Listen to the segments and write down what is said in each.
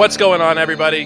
What's going on, everybody?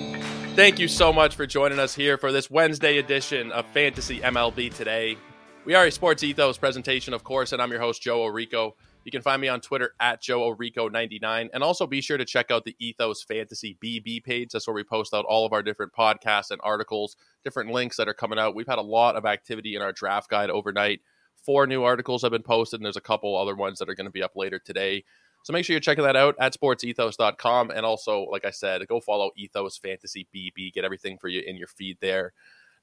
Thank you so much for joining us here for this Wednesday edition of Fantasy MLB Today. We are a Sports Ethos presentation, of course, and I'm your host, Joe Orrico. You can find me on Twitter at Joe Orrico99. And also be sure to check out the Ethos Fantasy BB page. That's where we post out all of our different podcasts and articles, different links that are coming out. We've had a lot of activity in our draft guide overnight. Four new articles have been posted, and there's a couple other ones that are going to be up later today. So make sure you're checking that out at sportsethos.com. And also, like I said, go follow Ethos Fantasy BB. Get everything for you in your feed there.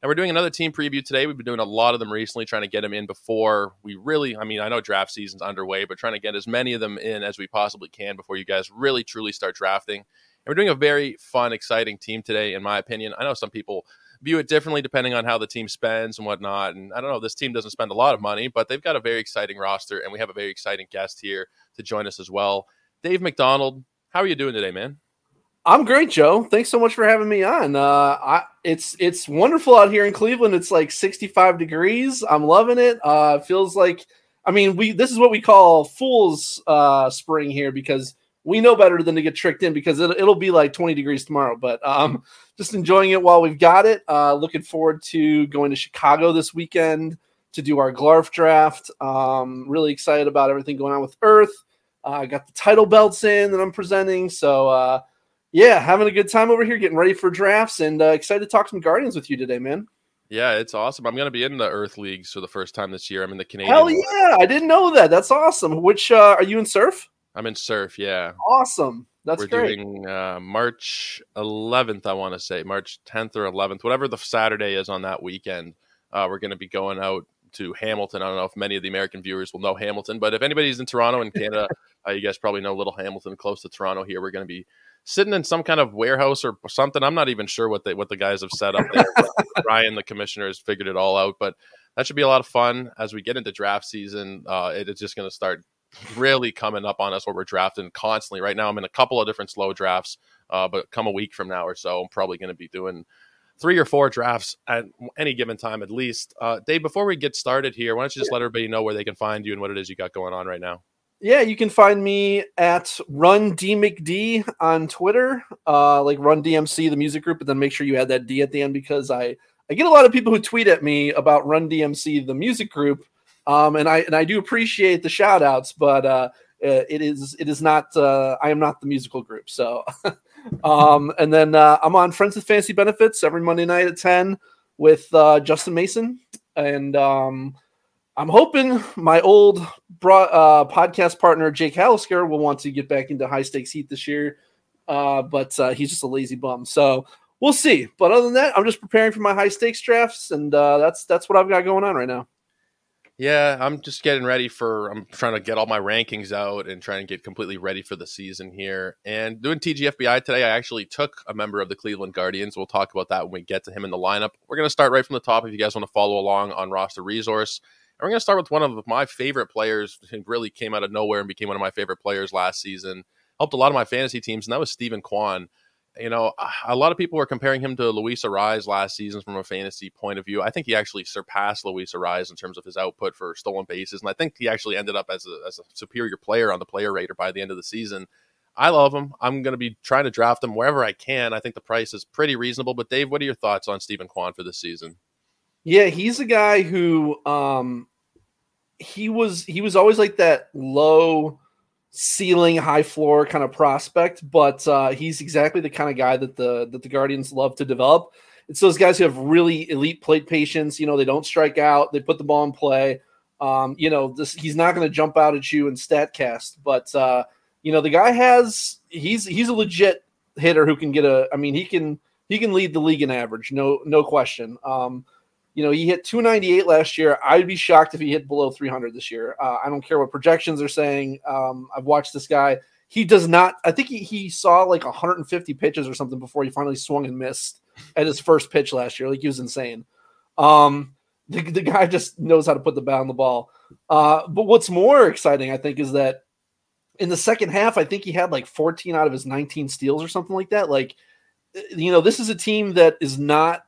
And we're doing another team preview today. We've been doing a lot of them recently, trying to get them in before we really, I mean, I know draft season's underway, but trying to get as many of them in as we possibly can before you guys really, truly start drafting. And we're doing a very fun, exciting team today, in my opinion. I know some people view it differently depending on how the team spends and whatnot. And I don't know, this team doesn't spend a lot of money, but they've got a very exciting roster, and we have a very exciting guest here to join us as well. Dave McDonald, how are you doing today, man? I'm great, Joe. Thanks so much for having me on. Uh, I, it's it's wonderful out here in Cleveland. It's like 65 degrees. I'm loving it. Uh, feels like, I mean, we this is what we call fool's uh, spring here because we know better than to get tricked in because it, will be like 20 degrees tomorrow. But um, just enjoying it while we've got it. Uh, looking forward to going to Chicago this weekend to do our Glarf draft. Um, really excited about everything going on with Earth. I uh, got the title belts in that I'm presenting. So, uh, yeah, having a good time over here, getting ready for drafts, and uh, excited to talk some Guardians with you today, man. Yeah, it's awesome. I'm going to be in the Earth Leagues for the first time this year. I'm in the Canadian. Hell yeah! I didn't know that. That's awesome. Which uh, are you in Surf? I'm in Surf. Yeah. Awesome. That's We're great. doing uh, March 11th. I want to say March 10th or 11th, whatever the Saturday is on that weekend. Uh, we're going to be going out to Hamilton. I don't know if many of the American viewers will know Hamilton, but if anybody's in Toronto and Canada, uh, you guys probably know Little Hamilton, close to Toronto. Here, we're going to be sitting in some kind of warehouse or something. I'm not even sure what they what the guys have set up there. Ryan, the commissioner, has figured it all out, but that should be a lot of fun as we get into draft season. Uh, it is just going to start really coming up on us where we're drafting constantly. Right now, I'm in a couple of different slow drafts, uh, but come a week from now or so, I'm probably going to be doing three or four drafts at any given time at least. Uh, Dave, before we get started here, why don't you just let everybody know where they can find you and what it is you got going on right now? Yeah, you can find me at Run D McD on Twitter, uh, like Run DMC, the music group, but then make sure you add that D at the end because I I get a lot of people who tweet at me about Run DMC, the music group, um, and I and I do appreciate the shout outs, but uh, it is it is not uh, I am not the musical group, so Um, and then uh, I'm on Friends with Fantasy Benefits every Monday night at 10 with uh, Justin Mason. And um, I'm hoping my old bro- uh, podcast partner, Jake Hallisker, will want to get back into high stakes heat this year. Uh, but uh, he's just a lazy bum. So we'll see. But other than that, I'm just preparing for my high stakes drafts. And uh, that's, that's what I've got going on right now. Yeah, I'm just getting ready for. I'm trying to get all my rankings out and trying to get completely ready for the season here. And doing TGFBI today, I actually took a member of the Cleveland Guardians. We'll talk about that when we get to him in the lineup. We're going to start right from the top if you guys want to follow along on roster resource. And we're going to start with one of my favorite players who really came out of nowhere and became one of my favorite players last season. Helped a lot of my fantasy teams, and that was Steven Kwan you know, a lot of people were comparing him to Luis Arraez last season from a fantasy point of view. I think he actually surpassed Luis Arraez in terms of his output for stolen bases, and I think he actually ended up as a, as a superior player on the player rater by the end of the season. I love him. I'm going to be trying to draft him wherever I can. I think the price is pretty reasonable. But Dave, what are your thoughts on Steven Kwan for this season? Yeah, he's a guy who um, he was he was always like that low ceiling, high floor kind of prospect, but uh, he's exactly the kind of guy that the that the Guardians love to develop. It's those guys who have really elite plate patience. You know, they don't strike out, they put the ball in play. Um, you know, this he's not going to jump out at you and statcast, but uh, you know, the guy has he's he's a legit hitter who can get a. I mean, he can he can lead the league in average, no no question. Um, you know, he hit 298 last year. I'd be shocked if he hit below 300 this year. Uh, I don't care what projections are saying. Um, I've watched this guy. He does not. I think he, he saw like 150 pitches or something before he finally swung and missed at his first pitch last year. Like he was insane. Um, the, the guy just knows how to put the bat on the ball. Uh, but what's more exciting, I think, is that in the second half, I think he had like 14 out of his 19 steals or something like that. Like, you know, this is a team that is not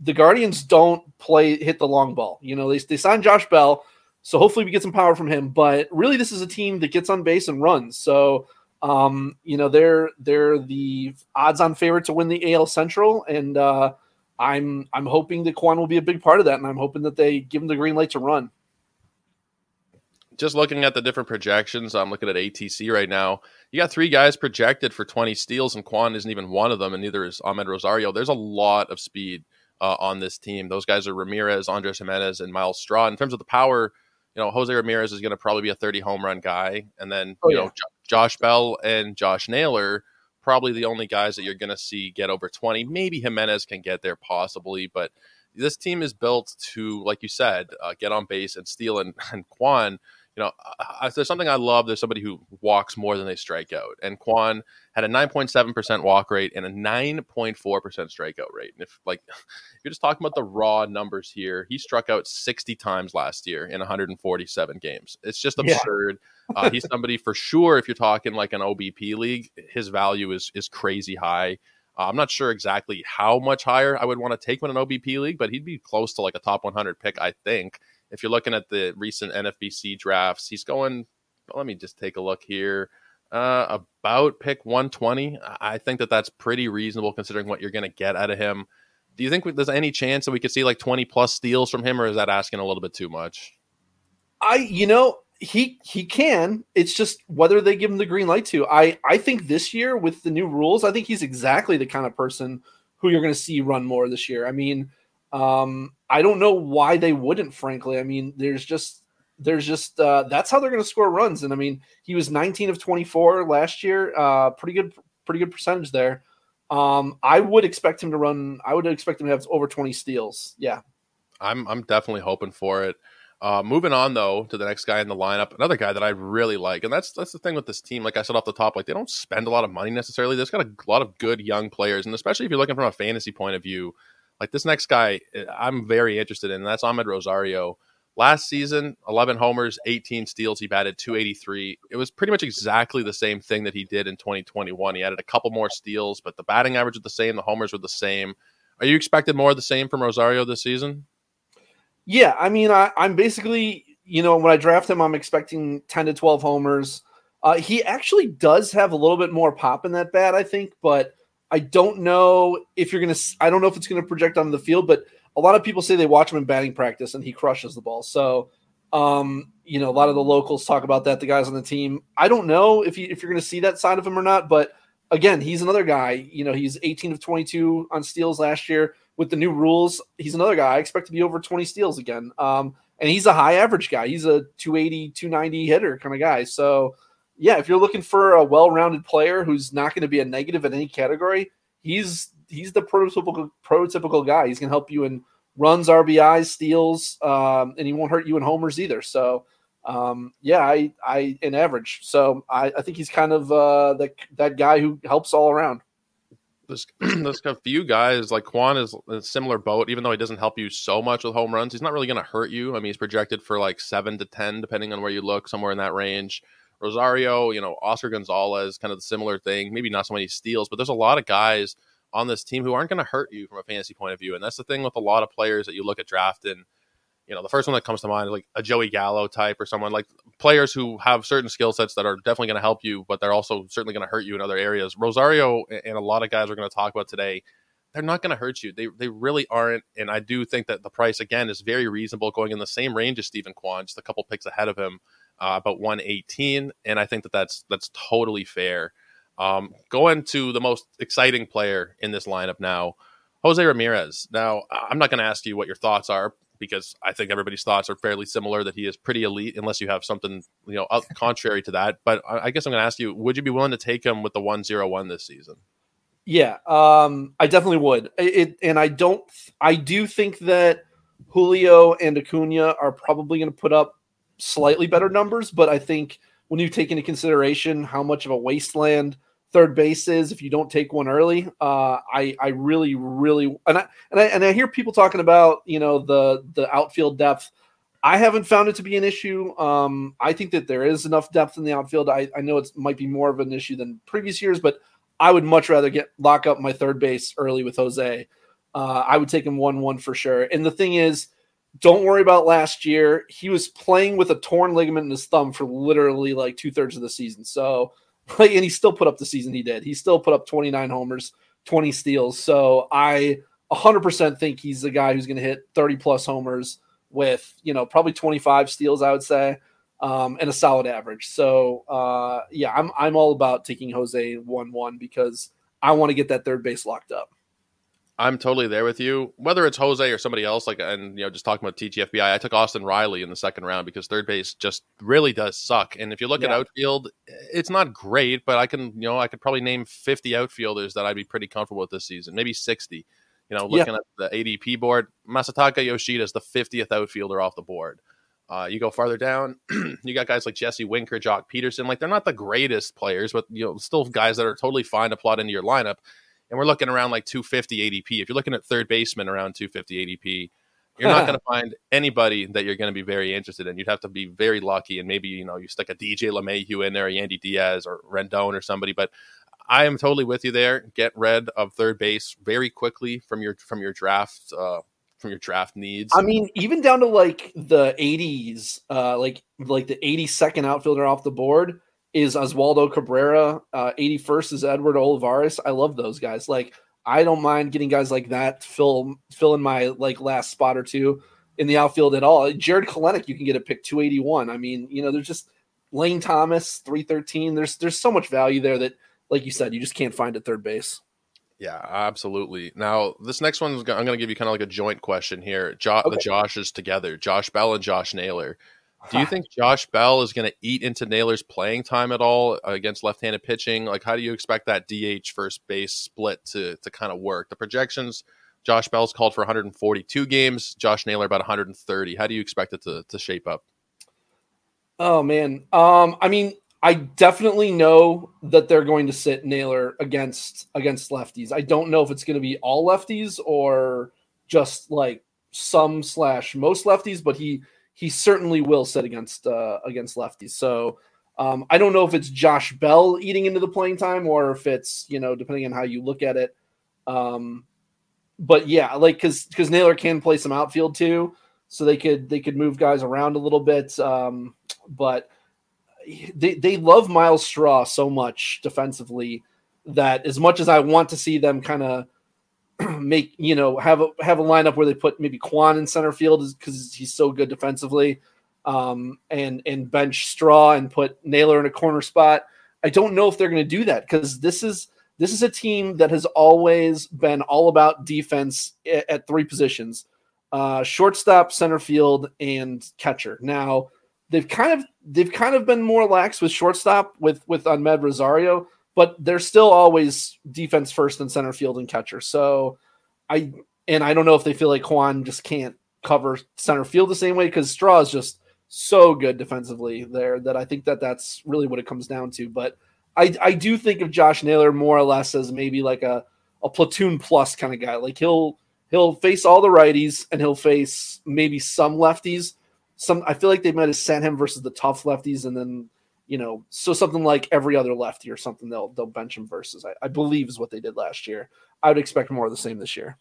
the Guardians don't play hit the long ball. You know, they, they signed Josh Bell, so hopefully we get some power from him. But really, this is a team that gets on base and runs. So Um, you know, they're they're the odds-on favorite to win the AL Central, and uh, I'm I'm hoping that Kwan will be a big part of that, and I'm hoping that they give him the green light to run. Just looking at the different projections, I'm looking at ATC right now. You got three guys projected for 20 steals, and Kwan isn't even one of them, and neither is Amed Rosario. There's a lot of speed uh, on this team. Those guys are Ramirez, Andrés Giménez, and Myles Straw. In terms of the power, you know, Jose Ramirez is going to probably be a 30 home run guy. And then, oh, you yeah. know, J- Josh Bell and Josh Naylor, probably the only guys that you're going to see get over 20. Maybe Giménez can get there possibly, but this team is built to, like you said, uh, get on base and steal. And, and Kwan, you know, if there's something I love, there's somebody who walks more than they strike out. And Kwan had a 9.7% walk rate and a 9.4% strikeout rate. And if like if you're just talking about the raw numbers here, he struck out 60 times last year in 147 games. It's just absurd. Yeah. uh, he's somebody for sure. If you're talking like an OBP league, his value is is crazy high. Uh, I'm not sure exactly how much higher I would want to take him in an OBP league, but he'd be close to like a top 100 pick, I think if you're looking at the recent NFBC drafts, he's going. Let me just take a look here. Uh, about pick 120. I think that that's pretty reasonable considering what you're going to get out of him. Do you think there's any chance that we could see like 20 plus steals from him, or is that asking a little bit too much? I, you know, he he can. It's just whether they give him the green light to. I I think this year with the new rules, I think he's exactly the kind of person who you're going to see run more this year. I mean, um, I don't know why they wouldn't. Frankly, I mean, there's just there's just uh, that's how they're going to score runs. And I mean, he was 19 of 24 last year. Uh, pretty good, pretty good percentage there. Um, I would expect him to run. I would expect him to have over 20 steals. Yeah, I'm I'm definitely hoping for it. Uh, moving on though to the next guy in the lineup, another guy that I really like, and that's that's the thing with this team. Like I said off the top, like they don't spend a lot of money necessarily. There's got a lot of good young players, and especially if you're looking from a fantasy point of view, like this next guy, eh, I'm very interested in. that's Amed Rosario. Last season, 11 homers, 18 steals. He batted 283. It was pretty much exactly the same thing that he did in 2021. He added a couple more steals, but the batting average was the same. The homers were the same. Are you expected more of the same from Rosario this season? Yeah, I mean, I, am basically, you know, when I draft him, I'm expecting 10 to 12 homers. Uh, he actually does have a little bit more pop in that bat, I think, but I don't know if you're gonna. I don't know if it's gonna project on the field, but a lot of people say they watch him in batting practice and he crushes the ball. So, um, you know, a lot of the locals talk about that. The guys on the team. I don't know if you, if you're gonna see that side of him or not, but again, he's another guy. You know, he's 18 of 22 on steals last year. With the new rules, he's another guy. I expect to be over 20 steals again. Um, and he's a high average guy. He's a 280, 290 hitter kind of guy. So yeah, if you're looking for a well-rounded player who's not going to be a negative in any category, he's he's the prototypical prototypical guy. He's going to help you in runs, RBIs, steals, um, and he won't hurt you in homers either. So, um, yeah, I I in average. So I, I think he's kind of uh, that that guy who helps all around. There's, a few guys like Kwan is a similar boat, even though he doesn't help you so much with home runs. He's not really going to hurt you. I mean, he's projected for like seven to ten, depending on where you look, somewhere in that range. Rosario, you know, Oscar Gonzalez, kind of the similar thing. Maybe not so many steals, but there's a lot of guys on this team who aren't going to hurt you from a fantasy point of view. And that's the thing with a lot of players that you look at drafting. You know, the first one that comes to mind is like a Joey Gallo type or someone like players who have certain skill sets that are definitely going to help you, but they're also certainly going to hurt you in other areas. Rosario and a lot of guys we're going to talk about today, they're not going to hurt you. They, they really aren't. And I do think that the price, again, is very reasonable going in the same range as Steven Kwan, just a couple picks ahead of him uh, about 118, and I think that that's that's totally fair. Um, going to the most exciting player in this lineup now, Jose Ramirez. Now, I'm not going to ask you what your thoughts are because I think everybody's thoughts are fairly similar that he is pretty elite, unless you have something you know contrary to that. But I guess I'm going to ask you: Would you be willing to take him with the 101 this season? Yeah, um, I definitely would. It, and I don't. I do think that Julio and Acuna are probably going to put up slightly better numbers, but I think when you take into consideration how much of a wasteland third base is if you don't take one early, uh, I I really really and I and I and I hear people talking about you know the the outfield depth. I haven't found it to be an issue. Um, I think that there is enough depth in the outfield. I, I know it might be more of an issue than previous years, but I would much rather get lock up my third base early with Jose. Uh, I would take him one one for sure. And the thing is, don't worry about last year. He was playing with a torn ligament in his thumb for literally like two thirds of the season. So Like, and he still put up the season he did. He still put up 29 homers, 20 steals. So I 100% think he's the guy who's going to hit 30 plus homers with, you know, probably 25 steals, I would say, um, and a solid average. So uh, yeah, I'm I'm all about taking Jose 1 1 because I want to get that third base locked up. I'm totally there with you. Whether it's Jose or somebody else, like and you know, just talking about TGFBI, I took Austin Riley in the second round because third base just really does suck. And if you look yeah. at outfield, it's not great, but I can you know I could probably name 50 outfielders that I'd be pretty comfortable with this season, maybe 60. You know, looking yeah. at the ADP board, Masataka Yoshida is the 50th outfielder off the board. Uh, you go farther down, you got guys like Jesse Winker, Joc Pederson. Like they're not the greatest players, but you know, still guys that are totally fine to plot into your lineup and we're looking around like 250 ADP. If you're looking at third baseman around 250 ADP, you're not going to find anybody that you're going to be very interested in. You'd have to be very lucky, and maybe you know you stick a DJ LeMahieu in there, or Yandy Diaz, or Rendon, or somebody. But I am totally with you there. Get rid of third base very quickly from your from your draft uh, from your draft needs. I mean, even down to like the 80s, uh, like like the 82nd outfielder off the board is Oswaldo Cabrera. Uh, 81st is Edward Olivares. I love those guys. Like I don't mind getting guys like that fill fill in my like last spot or two in the outfield at all. Jarred Kelenic, you can get a pick 281. I mean, you know, there's just Lane Thomas 313. There's there's so much value there that, like you said, you just can't find at third base. Yeah, absolutely. Now, this next one, I'm going to give you kind of like a joint question here. Jo- okay. The Joshes together, Josh Bell and Josh Naylor. Do you think Josh Bell is going to eat into Naylor's playing time at all against left-handed pitching? Like, how do you expect that DH first base split to to kind of work? The projections, Josh Bell's called for 142 games, Josh Naylor about 130. How do you expect it to to shape up? Oh man, um, I mean, I definitely know that they're going to sit Naylor against against lefties. I don't know if it's going to be all lefties or just like some slash most lefties, but he he certainly will sit against uh, against lefties. So um, I don't know if it's Josh Bell eating into the playing time or if it's you know depending on how you look at it. Um, but yeah, like because because Naylor can play some outfield too, so they could they could move guys around a little bit. Um, but they they love Myles Straw so much defensively that as much as I want to see them kind of make you know have a have a lineup where they put maybe Kwan in center field because he's so good defensively, um, and and bench Straw and put Naylor in a corner spot. I don't know if they're going to do that because this is this is a team that has always been all about defense at, at three positions: uh, shortstop, center field, and catcher. Now they've kind of they've kind of been more lax with shortstop with with Amed Rosario but they're still always defense first and center field and catcher. So I and I don't know if they feel like Kwan just can't cover center field the same way because Straw is just so good defensively there that I think that that's really what it comes down to. But I I do think of Josh Naylor more or less as maybe like a a platoon plus kind of guy. Like he'll he'll face all the righties and he'll face maybe some lefties. Some I feel like they might have sent him versus the tough lefties and then you know, so something like every other lefty or something they'll they'll bench him versus. I, I, believe is what they did last year. I would expect more of the same this year.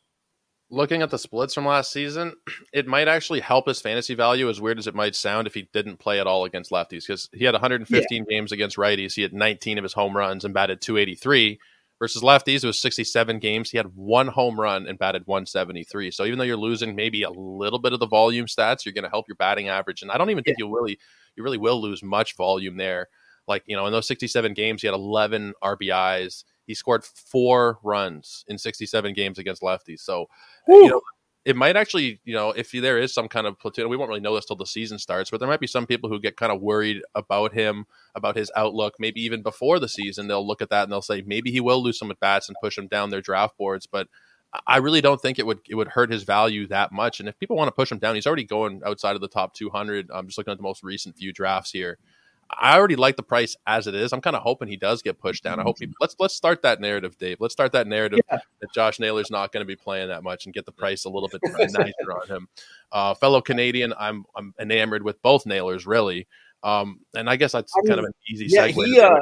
Looking at the splits from last season, it might actually help his fantasy value. As weird as it might sound, if he didn't play at all against lefties, because he had 115 yeah. games against righties, he had 19 of his home runs and batted 283. Versus lefties, it was 67 games. He had one home run and batted 173. So even though you're losing maybe a little bit of the volume stats, you're going to help your batting average. And I don't even think yeah. you really you really will lose much volume there. Like, you know, in those 67 games, he had 11 RBIs. He scored four runs in 67 games against lefties. So, Woo. you know, it might actually, you know, if there is some kind of platoon, we won't really know this till the season starts, but there might be some people who get kind of worried about him, about his outlook. Maybe even before the season, they'll look at that and they'll say maybe he will lose some at bats and push him down their draft boards. But I really don't think it would it would hurt his value that much. And if people want to push him down, he's already going outside of the top 200. I'm um, just looking at the most recent few drafts here. I already like the price as it is. I'm kind of hoping he does get pushed down. I hope he let's let's start that narrative, Dave. Let's start that narrative yeah. that Josh Naylor's not going to be playing that much and get the price a little bit nicer on him. Uh, fellow Canadian, I'm I'm enamored with both Naylors, really. Um, and I guess that's I mean, kind of an easy yeah, segue. He, uh,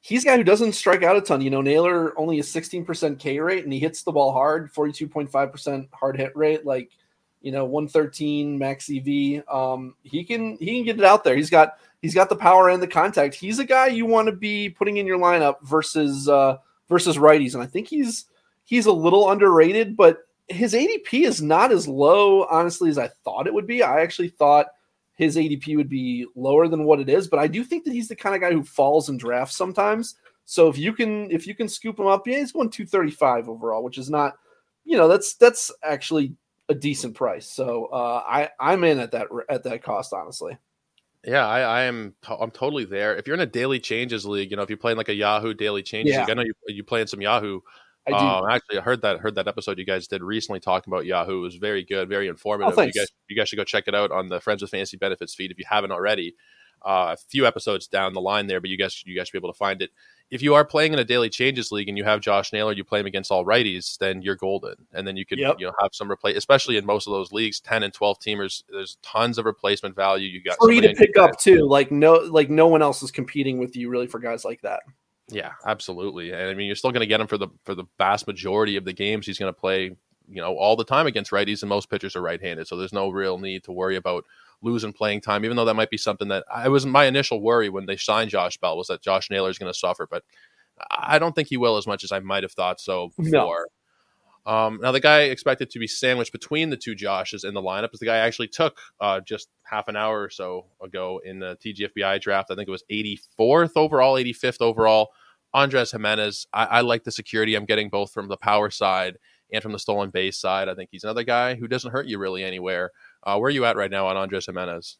he's a guy who doesn't strike out a ton. You know, Naylor only a 16% K rate and he hits the ball hard, 42.5% hard hit rate. Like you know, 113 max EV. Um, he can he can get it out there. He's got he's got the power and the contact. He's a guy you want to be putting in your lineup versus uh, versus righties, and I think he's he's a little underrated, but his ADP is not as low, honestly, as I thought it would be. I actually thought his ADP would be lower than what it is, but I do think that he's the kind of guy who falls in drafts sometimes. So if you can if you can scoop him up, yeah, he's going 235 overall, which is not, you know, that's that's actually a decent price. So uh, I I'm in at that at that cost, honestly. Yeah, I, I am. T- I'm totally there. If you're in a daily changes league, you know, if you're playing like a Yahoo daily changes Yeah. league, I know you you playing some Yahoo. I do. Um, actually, I heard that heard that episode you guys did recently talking about Yahoo. It was very good, very informative. Oh, you guys you guys should go check it out on the Friends with Fantasy Benefits feed if you haven't already. Uh, a few episodes down the line there, but you guys you guys should be able to find it. If you are playing in a daily changes league and you have Josh Naylor, you play him against all righties, then you're golden. And then you could Yep. you know have some replace, especially in most of those leagues, ten and twelve teamers. There's tons of replacement value. You got free to pick up too. Like no like no one else is competing with you really for guys like that. Yeah, absolutely. And I mean, you're still going to get him for the for the vast majority of the games he's going to play. You know, all the time against righties, and most pitchers are right-handed, so there's no real need to worry about losing playing time. Even though that might be something that I was my initial worry when they signed Josh Bell was that Josh Naylor is going to suffer, but I don't think he will as much as I might have thought so No. before. Um, now, the guy expected to be sandwiched between the two Joshes in the lineup is the guy I actually took uh, just half an hour or so ago in the TGFBI draft. I think it was 84th overall, 85th overall. Andrés Giménez. I, I like the security I'm getting both from the power side and from the stolen base side. I think he's another guy who doesn't hurt you really anywhere. Uh, where are you at right now on Andrés Giménez?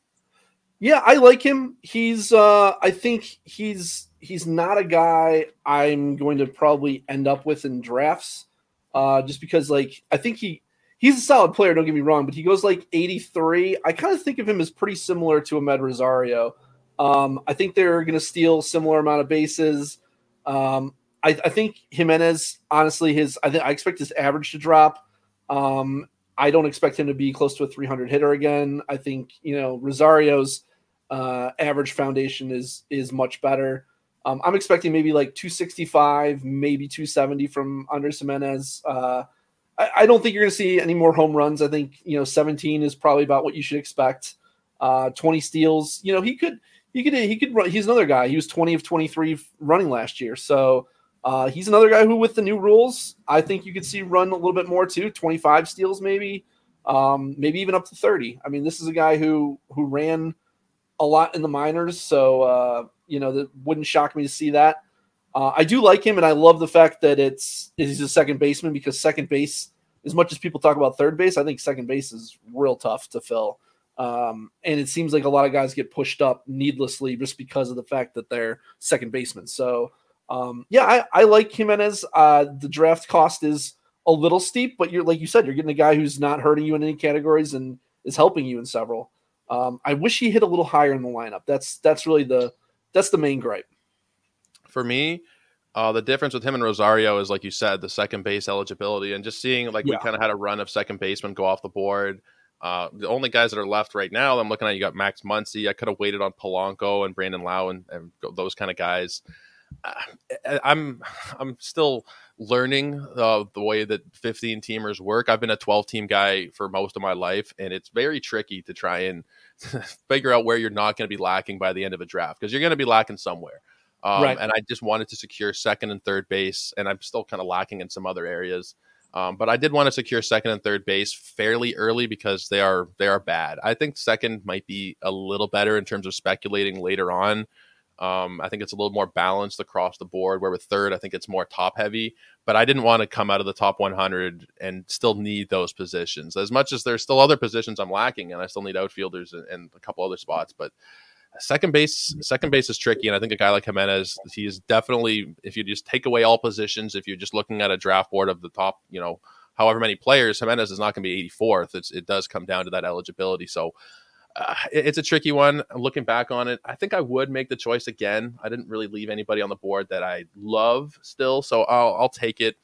Yeah, I like him. He's uh I think he's he's not a guy I'm going to probably end up with in drafts. Uh just because like I think he he's a solid player, don't get me wrong, but he goes like 83. I kind of think of him as pretty similar to Amed Rosario. Um I think they're going to steal similar amount of bases. Um I, I think Giménez honestly his I think I expect his average to drop. Um I don't expect him to be close to a 300 hitter again. I think, you know, Rosario's uh, average foundation is is much better. Um, I'm expecting maybe like 265, maybe 270 from Andrés Giménez. Uh, I, I don't think you're going to see any more home runs. I think you know 17 is probably about what you should expect. Uh, 20 steals. You know he could he could he could run. He's another guy. He was 20 of 23 running last year. So uh, he's another guy who, with the new rules, I think you could see run a little bit more too. 25 steals maybe, um, maybe even up to 30. I mean, this is a guy who who ran a lot in the minors, so uh, you know that wouldn't shock me to see that. Uh, I do like him, and I love the fact that it's he's a second baseman because second base, as much as people talk about third base, I think second base is real tough to fill. Um, and it seems like a lot of guys get pushed up needlessly just because of the fact that they're second basemen. So um, yeah, I, I like Giménez. Uh, the draft cost is a little steep, but you're like you said, you're getting a guy who's not hurting you in any categories and is helping you in several. Um, I wish he hit a little higher in the lineup. That's that's really the that's the main gripe. For me, uh, the difference with him and Rosario is, like you said, the second base eligibility, and just seeing like we kind of had a run of second basemen go off the board. Uh, the only guys that are left right now, I'm looking at you got Max Muncy. I could have waited on Polanco and Brandon Lowe and, and those kind of guys. I'm I'm still learning uh, the way that 15 teamers work. I've been a 12 team guy for most of my life, and it's very tricky to try and figure out where you're not going to be lacking by the end of a draft because you're going to be lacking somewhere. Um, Right. And I just wanted to secure second and third base, and I'm still kind of lacking in some other areas. Um, but I did want to secure second and third base fairly early because they are they are bad. I think second might be a little better in terms of speculating later on. Um, I think it's a little more balanced across the board. Where with third, I think it's more top heavy. But I didn't want to come out of the top 100 and still need those positions as much as there's still other positions I'm lacking, and I still need outfielders and, and a couple other spots. But second base, second base is tricky, and I think a guy like Giménez, he is definitely if you just take away all positions, if you're just looking at a draft board of the top, you know, however many players, Giménez is not going to be 84th. It's, it does come down to that eligibility. So uh, it- it's a tricky one. Looking back on it, I think I would make the choice again. I didn't really leave anybody on the board that I love still, so I'll, I'll take it.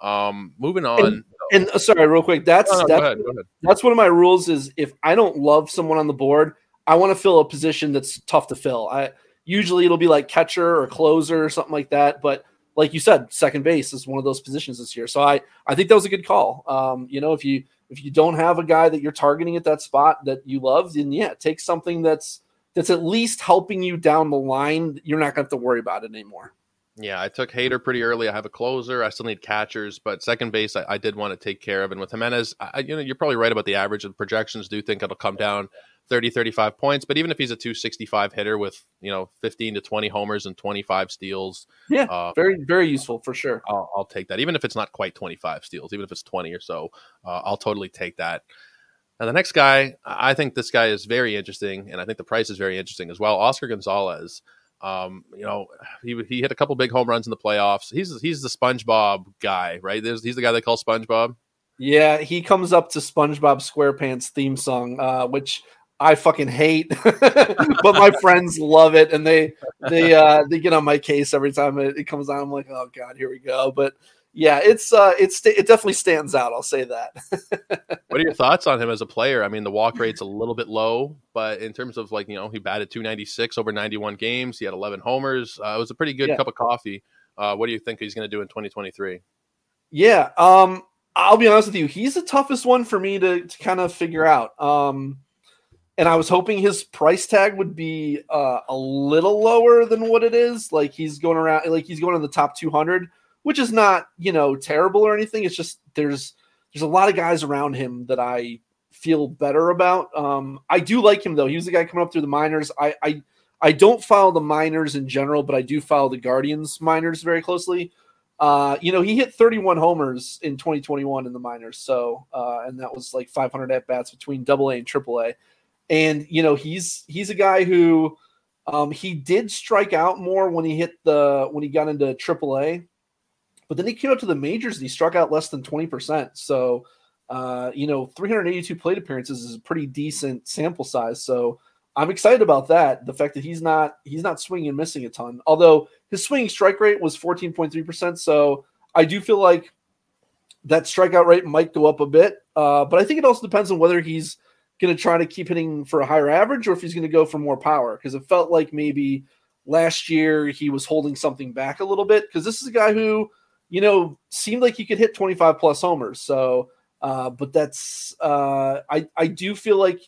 Um, moving on. And uh, sorry, real quick, that's No, no, go that's ahead, go ahead. that's one of my rules is if I don't love someone on the board, I want to fill a position that's tough to fill. I usually it'll be like catcher or closer or something like that. But like you said, second base is one of those positions this year. So I I think that was a good call. Um, you know, if you if you don't have a guy that you're targeting at that spot that you love, then yeah, take something that's that's at least helping you down the line. You're not going to have to worry about it anymore. Yeah, I took Hader pretty early. I have a closer. I still need catchers, but second base I, I did want to take care of. And with Giménez, I, you know, you're probably right about the average. The projections do think it'll come down 30, 35 points. But even if he's a 265 hitter with you know 15 to 20 homers and 25 steals, yeah, uh, very very useful for sure. I'll, I'll, take that. Even if it's not quite 25 steals, even if it's 20 or so, uh, I'll totally take that. Now the next guy, I think this guy is very interesting, and I think the price is very interesting as well. Oscar Gonzalez. Um, you know, he he hit a couple big home runs in the playoffs. He's he's the SpongeBob guy, right? There's, he's the guy they call SpongeBob. Yeah, he comes up to SpongeBob SquarePants theme song, uh, which I fucking hate, but my friends love it, and they they uh, they get on my case every time it, it comes on. I'm like, oh god, here we go. But yeah, it's uh, it's it definitely stands out. I'll say that. what are your thoughts on him as a player? I mean, the walk rate's a little bit low, but in terms of like you know, he batted 296 over 91 games. He had 11 homers. Uh, it was a pretty good yeah. cup of coffee. Uh, what do you think he's going to do in 2023? Yeah, um, I'll be honest with you. He's the toughest one for me to, to kind of figure out. Um, and I was hoping his price tag would be uh, a little lower than what it is. Like he's going around, like he's going in the top 200 which is not you know terrible or anything. It's just there's there's a lot of guys around him that I feel better about. Um, I do like him though. He was the guy coming up through the minors. I I I don't follow the minors in general, but I do follow the Guardians minors very closely. Uh, you know, he hit 31 homers in 2021 in the minors. So, uh, and that was like 500 at bats between Double A and Triple A. And you know, he's he's a guy who um, he did strike out more when he hit the when he got into Triple A. But then he came up to the majors and he struck out less than 20%. So, uh, you know, 382 plate appearances is a pretty decent sample size. So I'm excited about that. The fact that he's not he's not swinging and missing a ton. Although his swinging strike rate was 14.3%. So I do feel like that strikeout rate might go up a bit. Uh, but I think it also depends on whether he's going to try to keep hitting for a higher average or if he's going to go for more power. Because it felt like maybe last year he was holding something back a little bit. Because this is a guy who – you know, seemed like he could hit 25 plus homers. So, uh, but that's, uh, I, I do feel like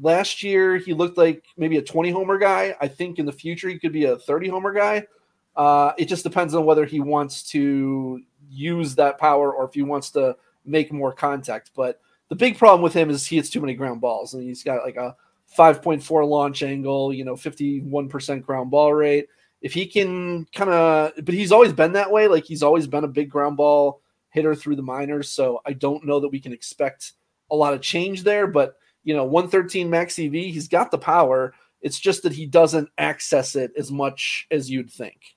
last year he looked like maybe a 20 homer guy. I think in the future he could be a 30 homer guy. Uh, it just depends on whether he wants to use that power or if he wants to make more contact. But the big problem with him is he hits too many ground balls and he's got like a 5.4 launch angle, you know, 51% ground ball rate if he can kind of, but he's always been that way. Like he's always been a big ground ball hitter through the minors. So I don't know that we can expect a lot of change there. But you know, 113 max EV, he's got the power. It's just that he doesn't access it as much as you'd think.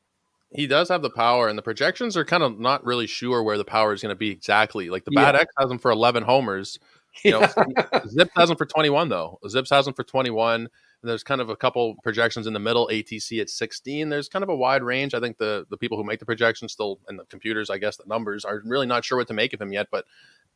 He does have the power, and the projections are kind of not really sure where the power is going to be exactly. Like the BAT yeah. X has him for 11 homers. You know, yeah. Zip has him for 21 though. Zips has him for 21 And there's kind of a couple projections in the middle atc at 16 there's kind of a wide range i think the the people who make the projections still and the computers i guess the numbers are really not sure what to make of him yet but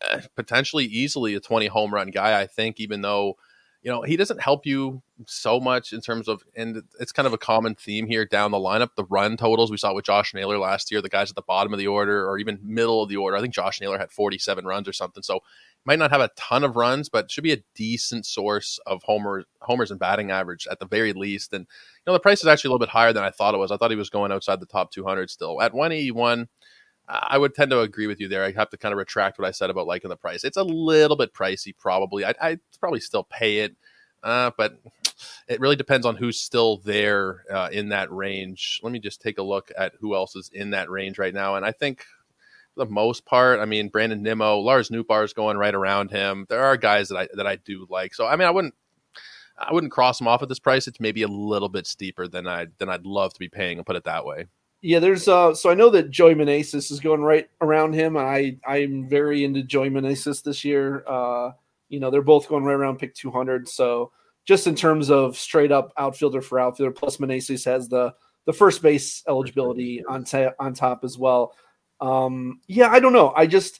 uh, potentially easily a 20 home run guy i think even though you know he doesn't help you so much in terms of and it's kind of a common theme here down the lineup the run totals we saw with josh naylor last year the guys at the bottom of the order or even middle of the order i think josh naylor had 47 runs or something so might not have a ton of runs, but should be a decent source of homers, homers and batting average at the very least. And you know, the price is actually a little bit higher than I thought it was. I thought he was going outside the top 200 still at 181. I would tend to agree with you there. I have to kind of retract what I said about liking the price. It's a little bit pricey, probably. I'd, I'd probably still pay it, uh, but it really depends on who's still there uh, in that range. Let me just take a look at who else is in that range right now, and I think for the most part. I mean, Brandon Nimmo, Lars Nootbaar is going right around him. There are guys that I that I do like. So I mean, I wouldn't I wouldn't cross them off at this price. It's maybe a little bit steeper than I than I'd love to be paying. and put it that way. Yeah, there's uh so I know that Joey Meneses is going right around him. I I'm very into Joey Meneses this year. Uh, you know, they're both going right around pick 200. So just in terms of straight up outfielder for outfielder, plus Meneses has the the first base eligibility on ta- on top as well. Um, yeah, I don't know. I just,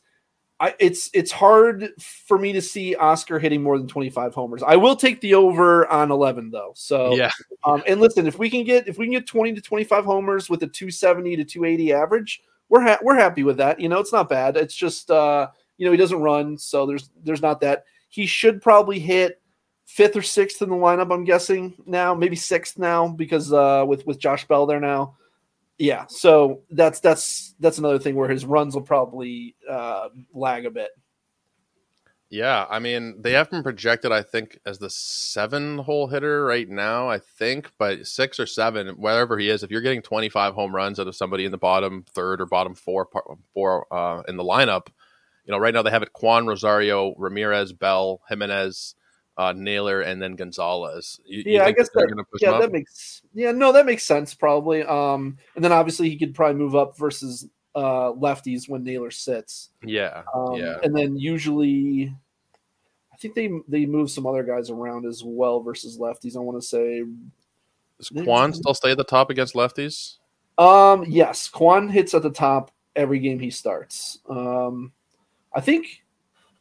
I it's it's hard for me to see Oscar hitting more than 25 homers. I will take the over on 11 though. So yeah. Um, and listen, if we can get if we can get 20 to 25 homers with a 270 to 280 average, we're ha- we're happy with that. You know, it's not bad. It's just uh, you know, he doesn't run, so there's there's not that. He should probably hit fifth or sixth in the lineup. I'm guessing now, maybe sixth now because uh, with with Josh Bell there now. Yeah, so that's that's that's another thing where his runs will probably uh, lag a bit. Yeah, I mean, they have him projected, I think, as the seven hole hitter right now, I think, but six or seven, wherever he is, if you're getting 25 home runs out of somebody in the bottom third or bottom four, four uh, in the lineup, you know, right now they have it Kwan, Rosario, Ramirez, Bell, Giménez, uh, Naylor, and then Gonzalez. You, yeah, you I guess that, yeah, that makes, yeah, no, that makes sense probably. Um, and then obviously he could probably move up versus uh, lefties when Naylor sits. Yeah, um, yeah. And then usually I think they they move some other guys around as well versus lefties. I want to say. Does Kwan still stay at the top against lefties? Um, yes, Kwan hits at the top every game he starts. Um, I think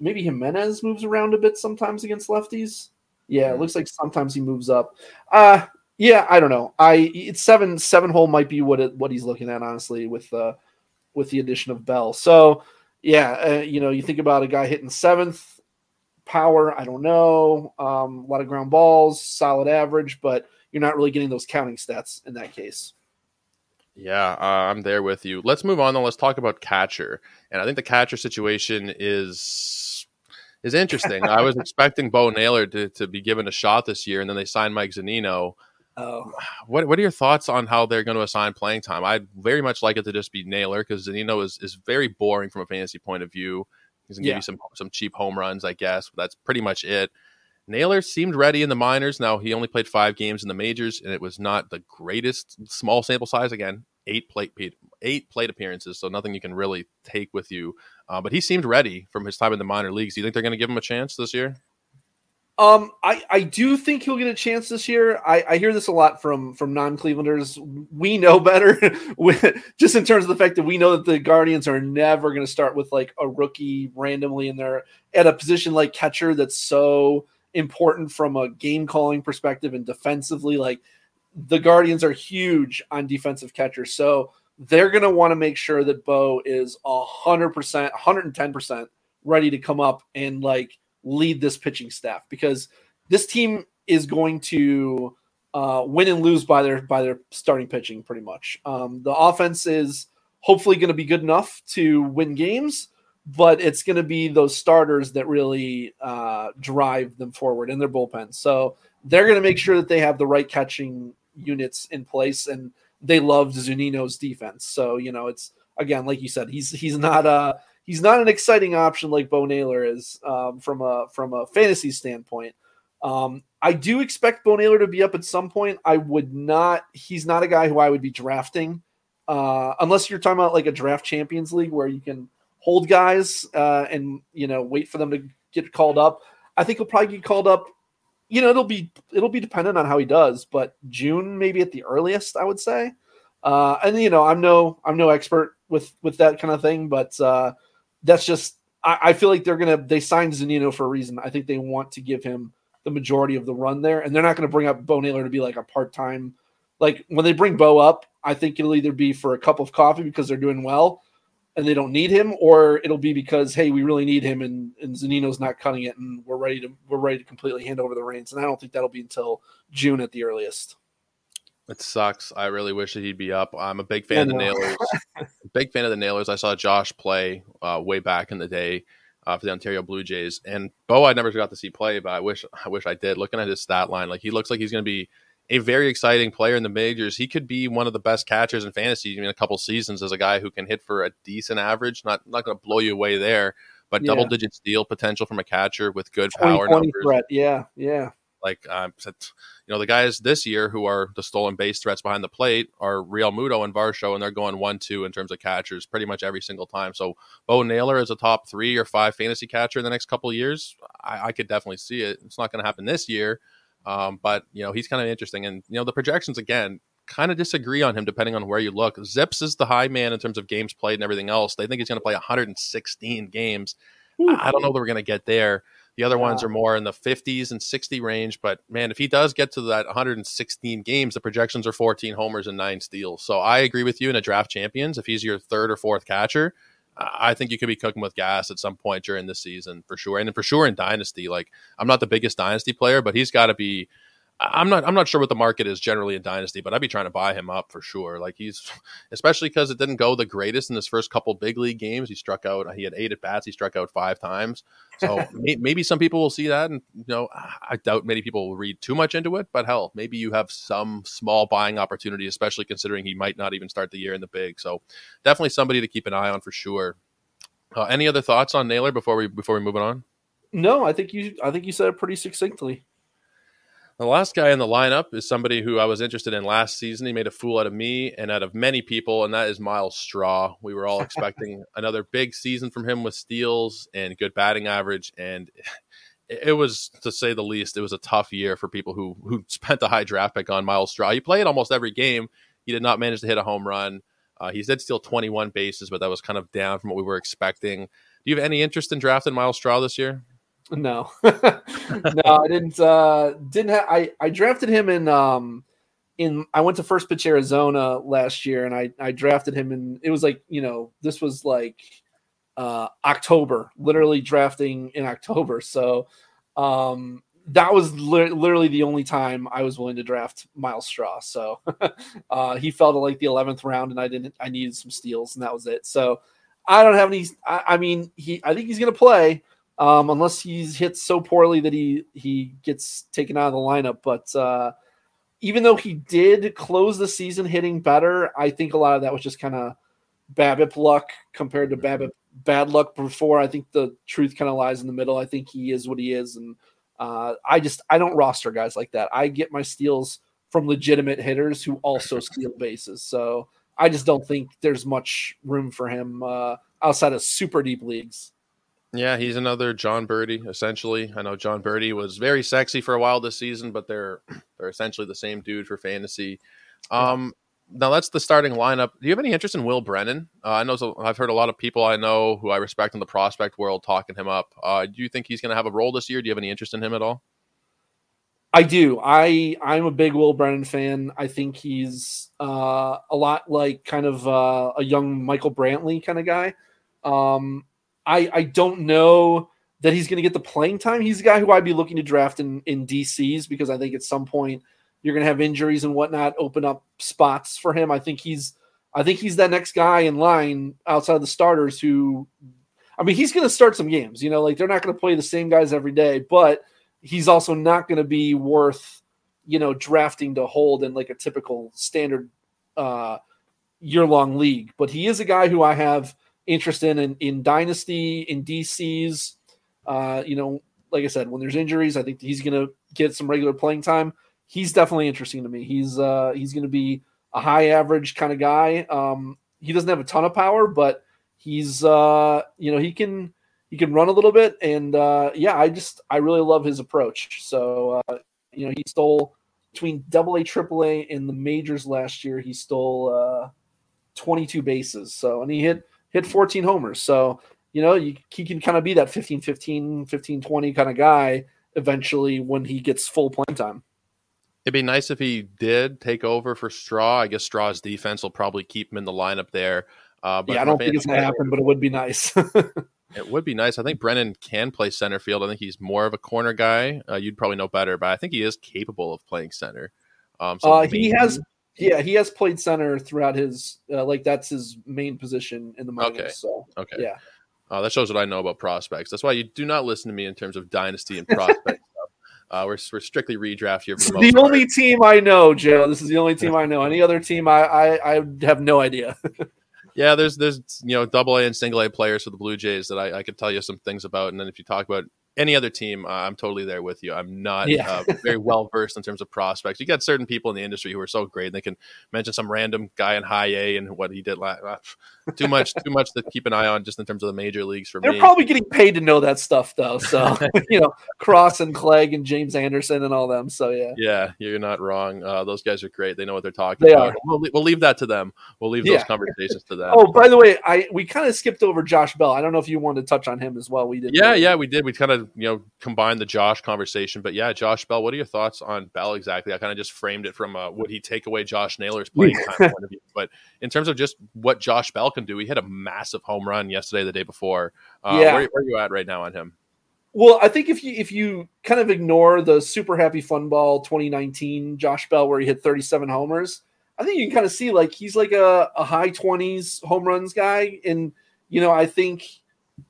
maybe Giménez moves around a bit sometimes against lefties. Yeah, it hmm. looks like sometimes he moves up. Uh yeah, I don't know. I it's seven seven hole might be what it, what he's looking at honestly with uh with the addition of Bell. So yeah, uh, you know, you think about a guy hitting seventh, power, I don't know. Um, a lot of ground balls, solid average, but you're not really getting those counting stats in that case. Yeah, uh, I'm there with you. Let's move on though. Let's talk about catcher, and I think the catcher situation is is interesting. I was expecting Bo Naylor to, to be given a shot this year, and then they signed Mike Zunino. Oh, what what are your thoughts on how they're going to assign playing time? I'd very much like it to just be Naylor because Zunino is is very boring from a fantasy point of view. He's gonna yeah. give you some some cheap home runs, I guess. But that's pretty much it. Naylor seemed ready in the minors. Now he only played five games in the majors, and it was not the greatest small sample size. Again, eight plate eight plate appearances, so nothing you can really take with you. Uh, but he seemed ready from his time in the minor leagues. Do you think they're going to give him a chance this year? Um, I, I do think he'll get a chance this year. I, I hear this a lot from from non Clevelanders. We know better, just in terms of the fact that we know that the Guardians are never going to start with like a rookie randomly in there at a position like catcher that's so important from a game calling perspective and defensively. Like the Guardians are huge on defensive catchers, so they're going to want to make sure that Bo is hundred percent, hundred and ten percent ready to come up and like lead this pitching staff because this team is going to uh, win and lose by their by their starting pitching pretty much. Um, the offense is hopefully going to be good enough to win games, but it's going to be those starters that really uh, drive them forward in their bullpen. So they're going to make sure that they have the right catching units in place, and they loved Zunino's defense. So you know, it's again like you said, he's he's not a he's not an exciting option like Bo Naylor is um, from a from a fantasy standpoint. Um, I do expect Bo Naylor to be up at some point. I would not. He's not a guy who I would be drafting uh, unless you're talking about like a draft champions league where you can hold guys uh, and you know wait for them to get called up. I think he'll probably get called up. You know, it'll be it'll be dependent on how he does, but June maybe at the earliest, I would say. Uh, and you know, I'm no I'm no expert with with that kind of thing, but uh, that's just I, I, feel like they're gonna they signed Zunino for a reason. I think they want to give him the majority of the run there, and they're not gonna bring up Bo Naylor to be like a part time. Like when they bring Bo up, I think it'll either be for a cup of coffee because they're doing well and they don't need him, or it'll be because hey, we really need him and and Zunino's not cutting it, and we're ready to we're ready to completely hand over the reins. And I don't think that'll be until June at the earliest. It sucks. I really wish that he'd be up. I'm a big fan of the Naylors. big fan of the Naylors. I saw Josh play uh, way back in the day uh, for the Ontario Blue Jays, and Bo I never got to see play, but I wish I wish I did. Looking at his stat line, like he looks like he's going to be a very exciting player in the majors. He could be one of the best catchers in fantasy in a couple seasons as a guy who can hit for a decent average. Not not going to blow you away there, but yeah. double digit steal potential from a catcher with good power numbers. Threat. Yeah, yeah. Like, um, you know, the guys this year who are the stolen base threats behind the plate are Realmuto and Varsho, and they're going one two in terms of catchers pretty much every single time. So Bo Naylor is a top three or five fantasy catcher in the next couple of years. I, I could definitely see it. It's not going to happen this year, um, but you know he's kind of interesting. And you know the projections again kind of disagree on him depending on where you look. Zips is the high man in terms of games played and everything else. They think he's going to play 116 games. Ooh. I don't know that we're going to get there. The other yeah. ones are more in the 50s and 60 range. But man, if he does get to that 116 games, the projections are 14 homers and nine steals. So I agree with you in a draft champions. If he's your third or fourth catcher, I think you could be cooking with gas at some point during the season for sure, and for sure in dynasty. Like I'm not the biggest dynasty player, but he's got to be I'm not I'm not sure what the market is generally in Dynasty, but I'd be trying to buy him up for sure. Like he's especially because it didn't go the greatest in his first couple big league games. He struck out. He had eight at bats. He struck out five times. So maybe some people will see that, and you know I doubt many people will read too much into it. But hell, maybe you have some small buying opportunity, especially considering he might not even start the year in the big. So definitely somebody to keep an eye on for sure. Uh, any other thoughts on Naylor before we before we move it on? No, I think you I think you said it pretty succinctly. The last guy in the lineup is somebody who I was interested in last season. He made a fool out of me and out of many people, and that is Myles Straw. We were all expecting another big season from him with steals and good batting average, and it was, to say the least, it was a tough year for people who who spent a high draft pick on Myles Straw. He played almost every game. He did not manage to hit a home run. Uh, he did steal 21 bases, but that was kind of down from what we were expecting. Do you have any interest in drafting Myles Straw this year? No, no, I didn't. Uh, didn't have. I I drafted him in. Um, in I went to First Pitch Arizona last year, and I I drafted him in. It was like you know this was like uh October, literally drafting in October. So um that was li- literally the only time I was willing to draft Myles Straw. So uh, he fell to like the eleventh round, and I didn't. I needed some steals, and that was it. So I don't have any. I, I mean, he. I think he's going to play um, unless he's hit so poorly that he he gets taken out of the lineup. But uh, even though he did close the season hitting better, I think a lot of that was just kind of BABIP luck compared to BABIP bad luck before. I think the truth kind of lies in the middle. I think he is what he is, and uh, I just I don't roster guys like that. I get my steals from legitimate hitters who also steal bases. So I just don't think there's much room for him uh, outside of super deep leagues. Yeah, he's another Jon Berti, essentially. I know Jon Berti was very sexy for a while this season, but they're they're essentially the same dude for fantasy. Um, now that's the starting lineup. Do you have any interest in Will Brennan? Uh, I know so, I've heard a lot of people I know who I respect in the prospect world talking him up. Uh, do you think he's going to have a role this year? Do you have any interest in him at all? I do. I I'm a big Will Brennan fan. I think he's uh, a lot like kind of uh, a young Michael Brantley kind of guy. Um, I I don't know that he's going to get the playing time. He's a guy who I'd be looking to draft in in DCs because I think at some point you're going to have injuries and whatnot open up spots for him. I think he's I think he's that next guy in line outside of the starters who I mean he's going to start some games. You know, like they're not going to play the same guys every day, but he's also not going to be worth you know drafting to hold in like a typical standard uh year long league. But he is a guy who I have interest in in, in dynasty in DCs. Uh, you know, like I said, when there's injuries, I think he's going to get some regular playing time. He's definitely interesting to me. He's uh, he's going to be a high average kind of guy. Um, he doesn't have a ton of power, but he's uh, you know he can he can run a little bit, and uh, yeah, I just I really love his approach. So uh, you know he stole between Double A, Triple A, and the majors last year. He stole uh, 22 bases. So and he hit hit 14 homers. So, you know, you, he can kind of be that 15 15, 15 20 kind of guy eventually when he gets full playing time. It'd be nice if he did take over for Straw. I guess Straw's defense will probably keep him in the lineup there. Uh, but yeah, I don't think it's going to happen, but it would be nice. it would be nice. I think Brennan can play center field. I think he's more of a corner guy. Uh, you'd probably know better, but I think he is capable of playing center. Um, so uh, he has yeah, he has played center throughout his uh, like that's his main position in the minors. Okay. So okay, yeah, uh, that shows what I know about prospects. That's why you do not listen to me in terms of dynasty and prospect Uh, we're, we're strictly redraft here. The, the only team I know, Joe. This is the only team I know. Any other team, I I, I have no idea. yeah, there's there's you know double A and single A players for the Blue Jays that I, I could tell you some things about, and then if you talk about any other team, uh, I'm totally there with you. I'm not yeah. uh, very well versed in terms of prospects. You got certain people in the industry who are so great; and they can mention some random guy in high A and what he did last. Uh, too much, too much to keep an eye on just in terms of the major leagues for They're me. They're probably getting paid to know that stuff, though. So you know, Cross and Clegg and James Anderson and all them. So yeah, yeah, you're not wrong. Uh, those guys are great. They know what they're talking they about. Are. We'll, we'll leave that to them. We'll leave yeah. those conversations to them. Oh, by the way, I we kind of skipped over Josh Bell. I don't know if you wanted to touch on him as well. We did. Yeah, yeah, we did. We kind of you know combine the Josh conversation, but yeah, Josh Bell. What are your thoughts on Bell exactly? I kind of just framed it from a, would he take away Josh Naylor's playing time point of view, but in terms of just what Josh Bell can do, he hit a massive home run yesterday, the day before. Uh, yeah. where, where are you at right now on him? Well, I think if you if you kind of ignore the super happy fun ball 2019 Josh Bell where he hit 37 homers, I think you can kind of see like he's like a, a high 20s home runs guy. And you know, I think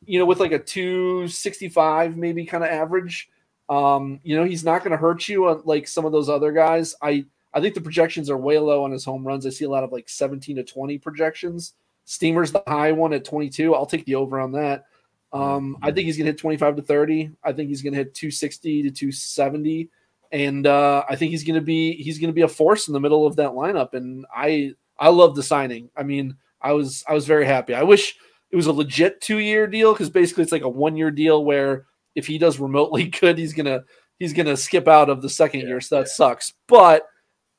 you know, with like a 265 maybe kind of average. Um, you know, he's not going to hurt you on like some of those other guys. I I think the projections are way low on his home runs. I see a lot of like 17 to 20 projections. Steamer's the high one at 22. I'll take the over on that. Um, I think he's going to hit 25 to 30. I think he's going to hit 260 to 270, and uh, I think he's going to be he's going to be a force in the middle of that lineup. And I I love the signing. I mean, I was I was very happy. I wish it was a legit two year deal because basically it's like a one year deal where if he does remotely good, he's gonna he's gonna skip out of the second yeah, year. So that yeah. sucks. But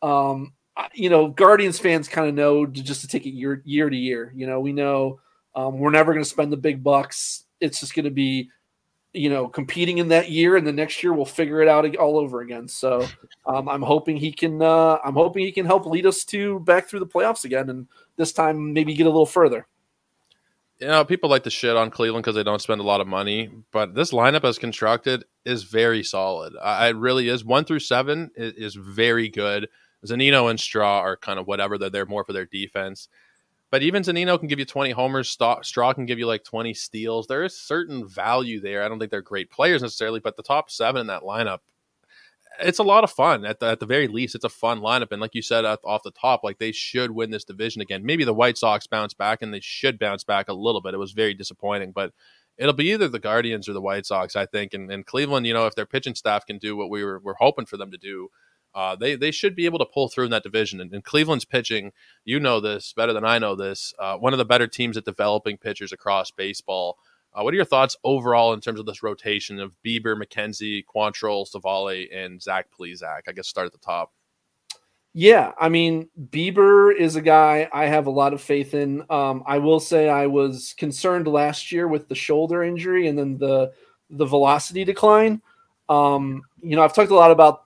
um, you know, Guardians fans kind of know to just to take it year year to year. You know, we know um, we're never going to spend the big bucks. It's just going to be, you know, competing in that year, and the next year we'll figure it out all over again. So um, I'm hoping he can. Uh, I'm hoping he can help lead us to back through the playoffs again, and this time maybe get a little further you know, people like to shit on Cleveland because they don't spend a lot of money, but this lineup as constructed is very solid. I, it really is. One through seven is, is, very good. Zunino and Straw are kind of whatever. They're there more for their defense. But even Zunino can give you 20 homers. Straw can give you like 20 steals. There is certain value there. I don't think they're great players necessarily, but the top seven in that lineup it's a lot of fun at the, at the very least. It's a fun lineup, and like you said off the top, like they should win this division again. Maybe the White Sox bounce back, and they should bounce back a little bit. It was very disappointing, but it'll be either the Guardians or the White Sox, I think. And, and Cleveland, you know, if their pitching staff can do what we were, were hoping for them to do, uh, they they should be able to pull through in that division. And, and Cleveland's pitching, you know this better than I know this. Uh, one of the better teams at developing pitchers across baseball. Uh, what are your thoughts overall in terms of this rotation of Bieber, McKenzie, Quantrill, Civale, and Zach Plesac? I guess start at the top. Yeah, I mean, Bieber is a guy I have a lot of faith in. Um, I will say I was concerned last year with the shoulder injury and then the the velocity decline. Um, you know, I've talked a lot about.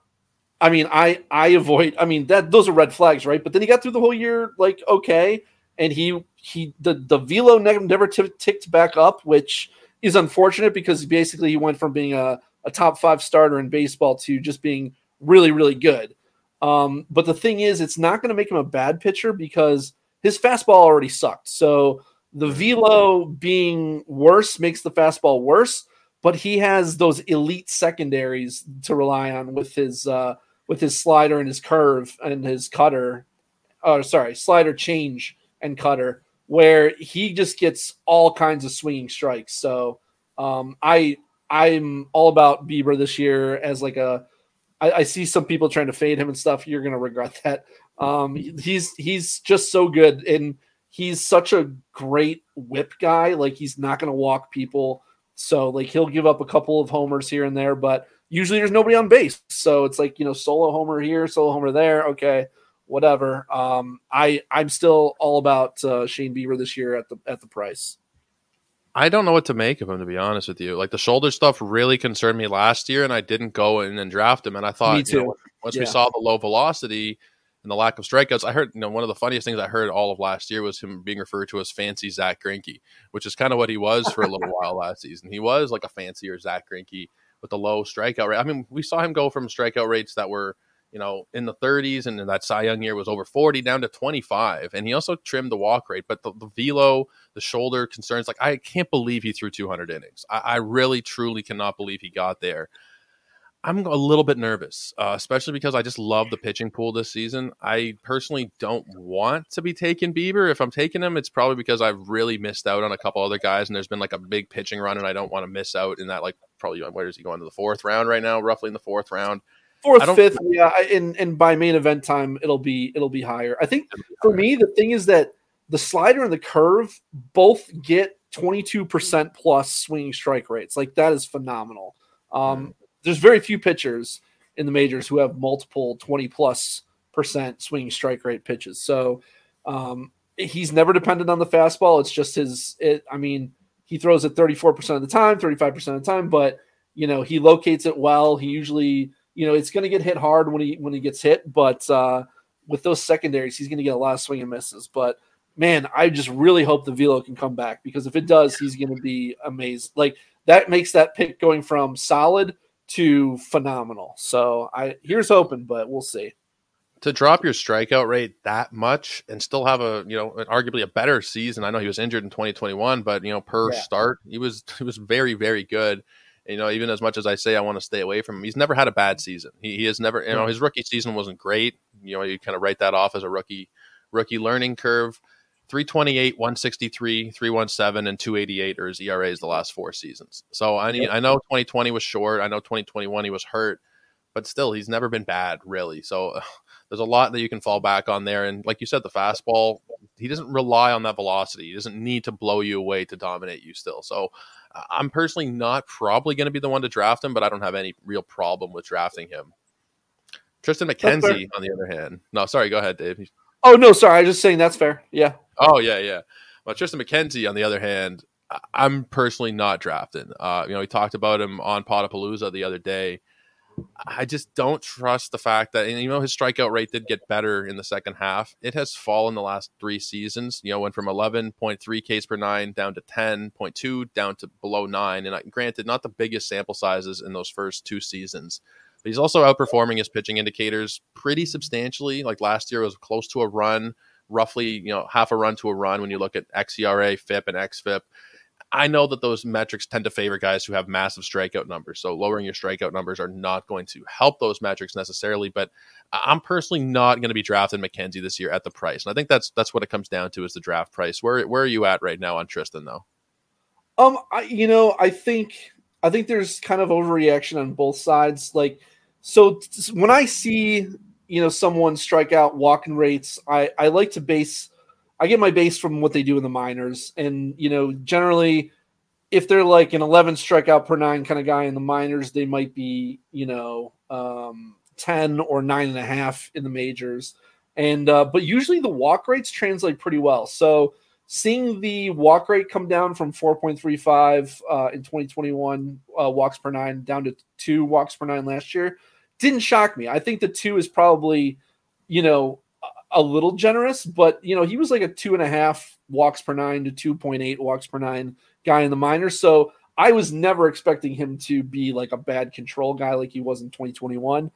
I mean, I I avoid. I mean, that those are red flags, right? But then he got through the whole year like okay, and he he the the velo never t- ticked back up, which is unfortunate because basically he went from being a, a top five starter in baseball to just being really really good. Um, but the thing is, it's not going to make him a bad pitcher because his fastball already sucked. So the velo being worse makes the fastball worse. But he has those elite secondaries to rely on with his uh, with his slider and his curve and his cutter. Oh, sorry, slider change and cutter where he just gets all kinds of swinging strikes. So um, I I'm all about Bieber this year as like a. I, I see some people trying to fade him and stuff. You're gonna regret that. Um, he's he's just so good and he's such a great whip guy. Like he's not gonna walk people. So like he'll give up a couple of homers here and there, but usually there's nobody on base. So it's like you know solo homer here, solo homer there. Okay, whatever. Um, I I'm still all about uh, Shane Bieber this year at the at the price. I don't know what to make of him to be honest with you. Like the shoulder stuff really concerned me last year, and I didn't go in and draft him. And I thought, you know, once yeah. we saw the low velocity and the lack of strikeouts, I heard you know one of the funniest things I heard all of last year was him being referred to as fancy Zach Greinke, which is kind of what he was for a little while last season. He was like a fancier Zach Greinke with the low strikeout rate. I mean, we saw him go from strikeout rates that were you know, in the 30s, and that Cy Young year was over 40 down to 25. And he also trimmed the walk rate, but the, the velo, the shoulder concerns, like I can't believe he threw 200 innings. I, I really, truly cannot believe he got there. I'm a little bit nervous, uh, especially because I just love the pitching pool this season. I personally don't want to be taking Bieber. If I'm taking him, it's probably because I've really missed out on a couple other guys, and there's been like a big pitching run, and I don't want to miss out in that. Like probably where is he going to the fourth round right now? Roughly in the fourth round fourth, fifth, yeah, and and by main event time, it'll be it'll be higher. I think for me, the thing is that the slider and the curve both get twenty two percent plus swinging strike rates. Like that is phenomenal. Um, there's very few pitchers in the majors who have multiple twenty plus percent swinging strike rate pitches. So um, he's never dependent on the fastball. It's just his. It, I mean, he throws it thirty four percent of the time, thirty five percent of the time, but you know, he locates it well. He usually, you know, it's going to get hit hard when he when he gets hit, but uh, with those secondaries, he's going to get a lot of swing and misses. But man, I just really hope the velo can come back because if it does, he's going to be amazed. Like that makes that pick going from solid to phenomenal. So I here's hoping, but we'll see. To drop your strikeout rate that much and still have a you know arguably a better season. I know he was injured in 2021, but you know per yeah. start he was he was very very good. You know, even as much as I say I want to stay away from him, he's never had a bad season. He, he has never, you know, his rookie season wasn't great. You know, you kind of write that off as a rookie rookie learning curve. 328, 163, 317, and 288 are his ERAs the last four seasons. So I mean, I know 2020 was short. I know 2021 he was hurt, but still, he's never been bad, really. So uh, there's a lot that you can fall back on there. And like you said, the fastball, he doesn't rely on that velocity. He doesn't need to blow you away to dominate you still. So I'm personally not probably going to be the one to draft him, but I don't have any real problem with drafting him. Tristan McKenzie, on the other hand, no, sorry, go ahead, Dave. Oh no, sorry, I was just saying that's fair. Yeah. Oh yeah, yeah. Well, Tristan McKenzie, on the other hand, I'm personally not drafting. Uh, you know, we talked about him on Potapalooza the other day. I just don't trust the fact that, and you know, his strikeout rate did get better in the second half. It has fallen the last three seasons. You know, went from 11.3 Ks per nine down to 10.2, down to below nine. And I, granted, not the biggest sample sizes in those first two seasons, but he's also outperforming his pitching indicators pretty substantially. Like last year was close to a run roughly you know half a run to a run when you look at xERA, FIP, and xFIP. I know that those metrics tend to favor guys who have massive strikeout numbers. So lowering your strikeout numbers are not going to help those metrics necessarily. But I'm personally not going to be drafting McKenzie this year at the price, and I think that's that's what it comes down to is the draft price. Where where are you at right now on Tristan though? Um, I, you know, I think I think there's kind of overreaction on both sides. Like, so when I see you know someone strike out walking rates, I I like to base I get my base from what they do in the minors, and you know generally if they're like an 11 strikeout per nine kind of guy in the minors, they might be you know um, 10 or nine and a half in the majors, and uh, but usually the walk rates translate pretty well. So seeing the walk rate come down from 4.35 uh, in 2021 uh, walks per nine down to two walks per nine last year didn't shock me. I think the two is probably, you know, a little generous, but you know, he was like a two and a half walks per nine to 2.8 walks per nine guy in the minors. So I was never expecting him to be like a bad control guy like he was in 2021.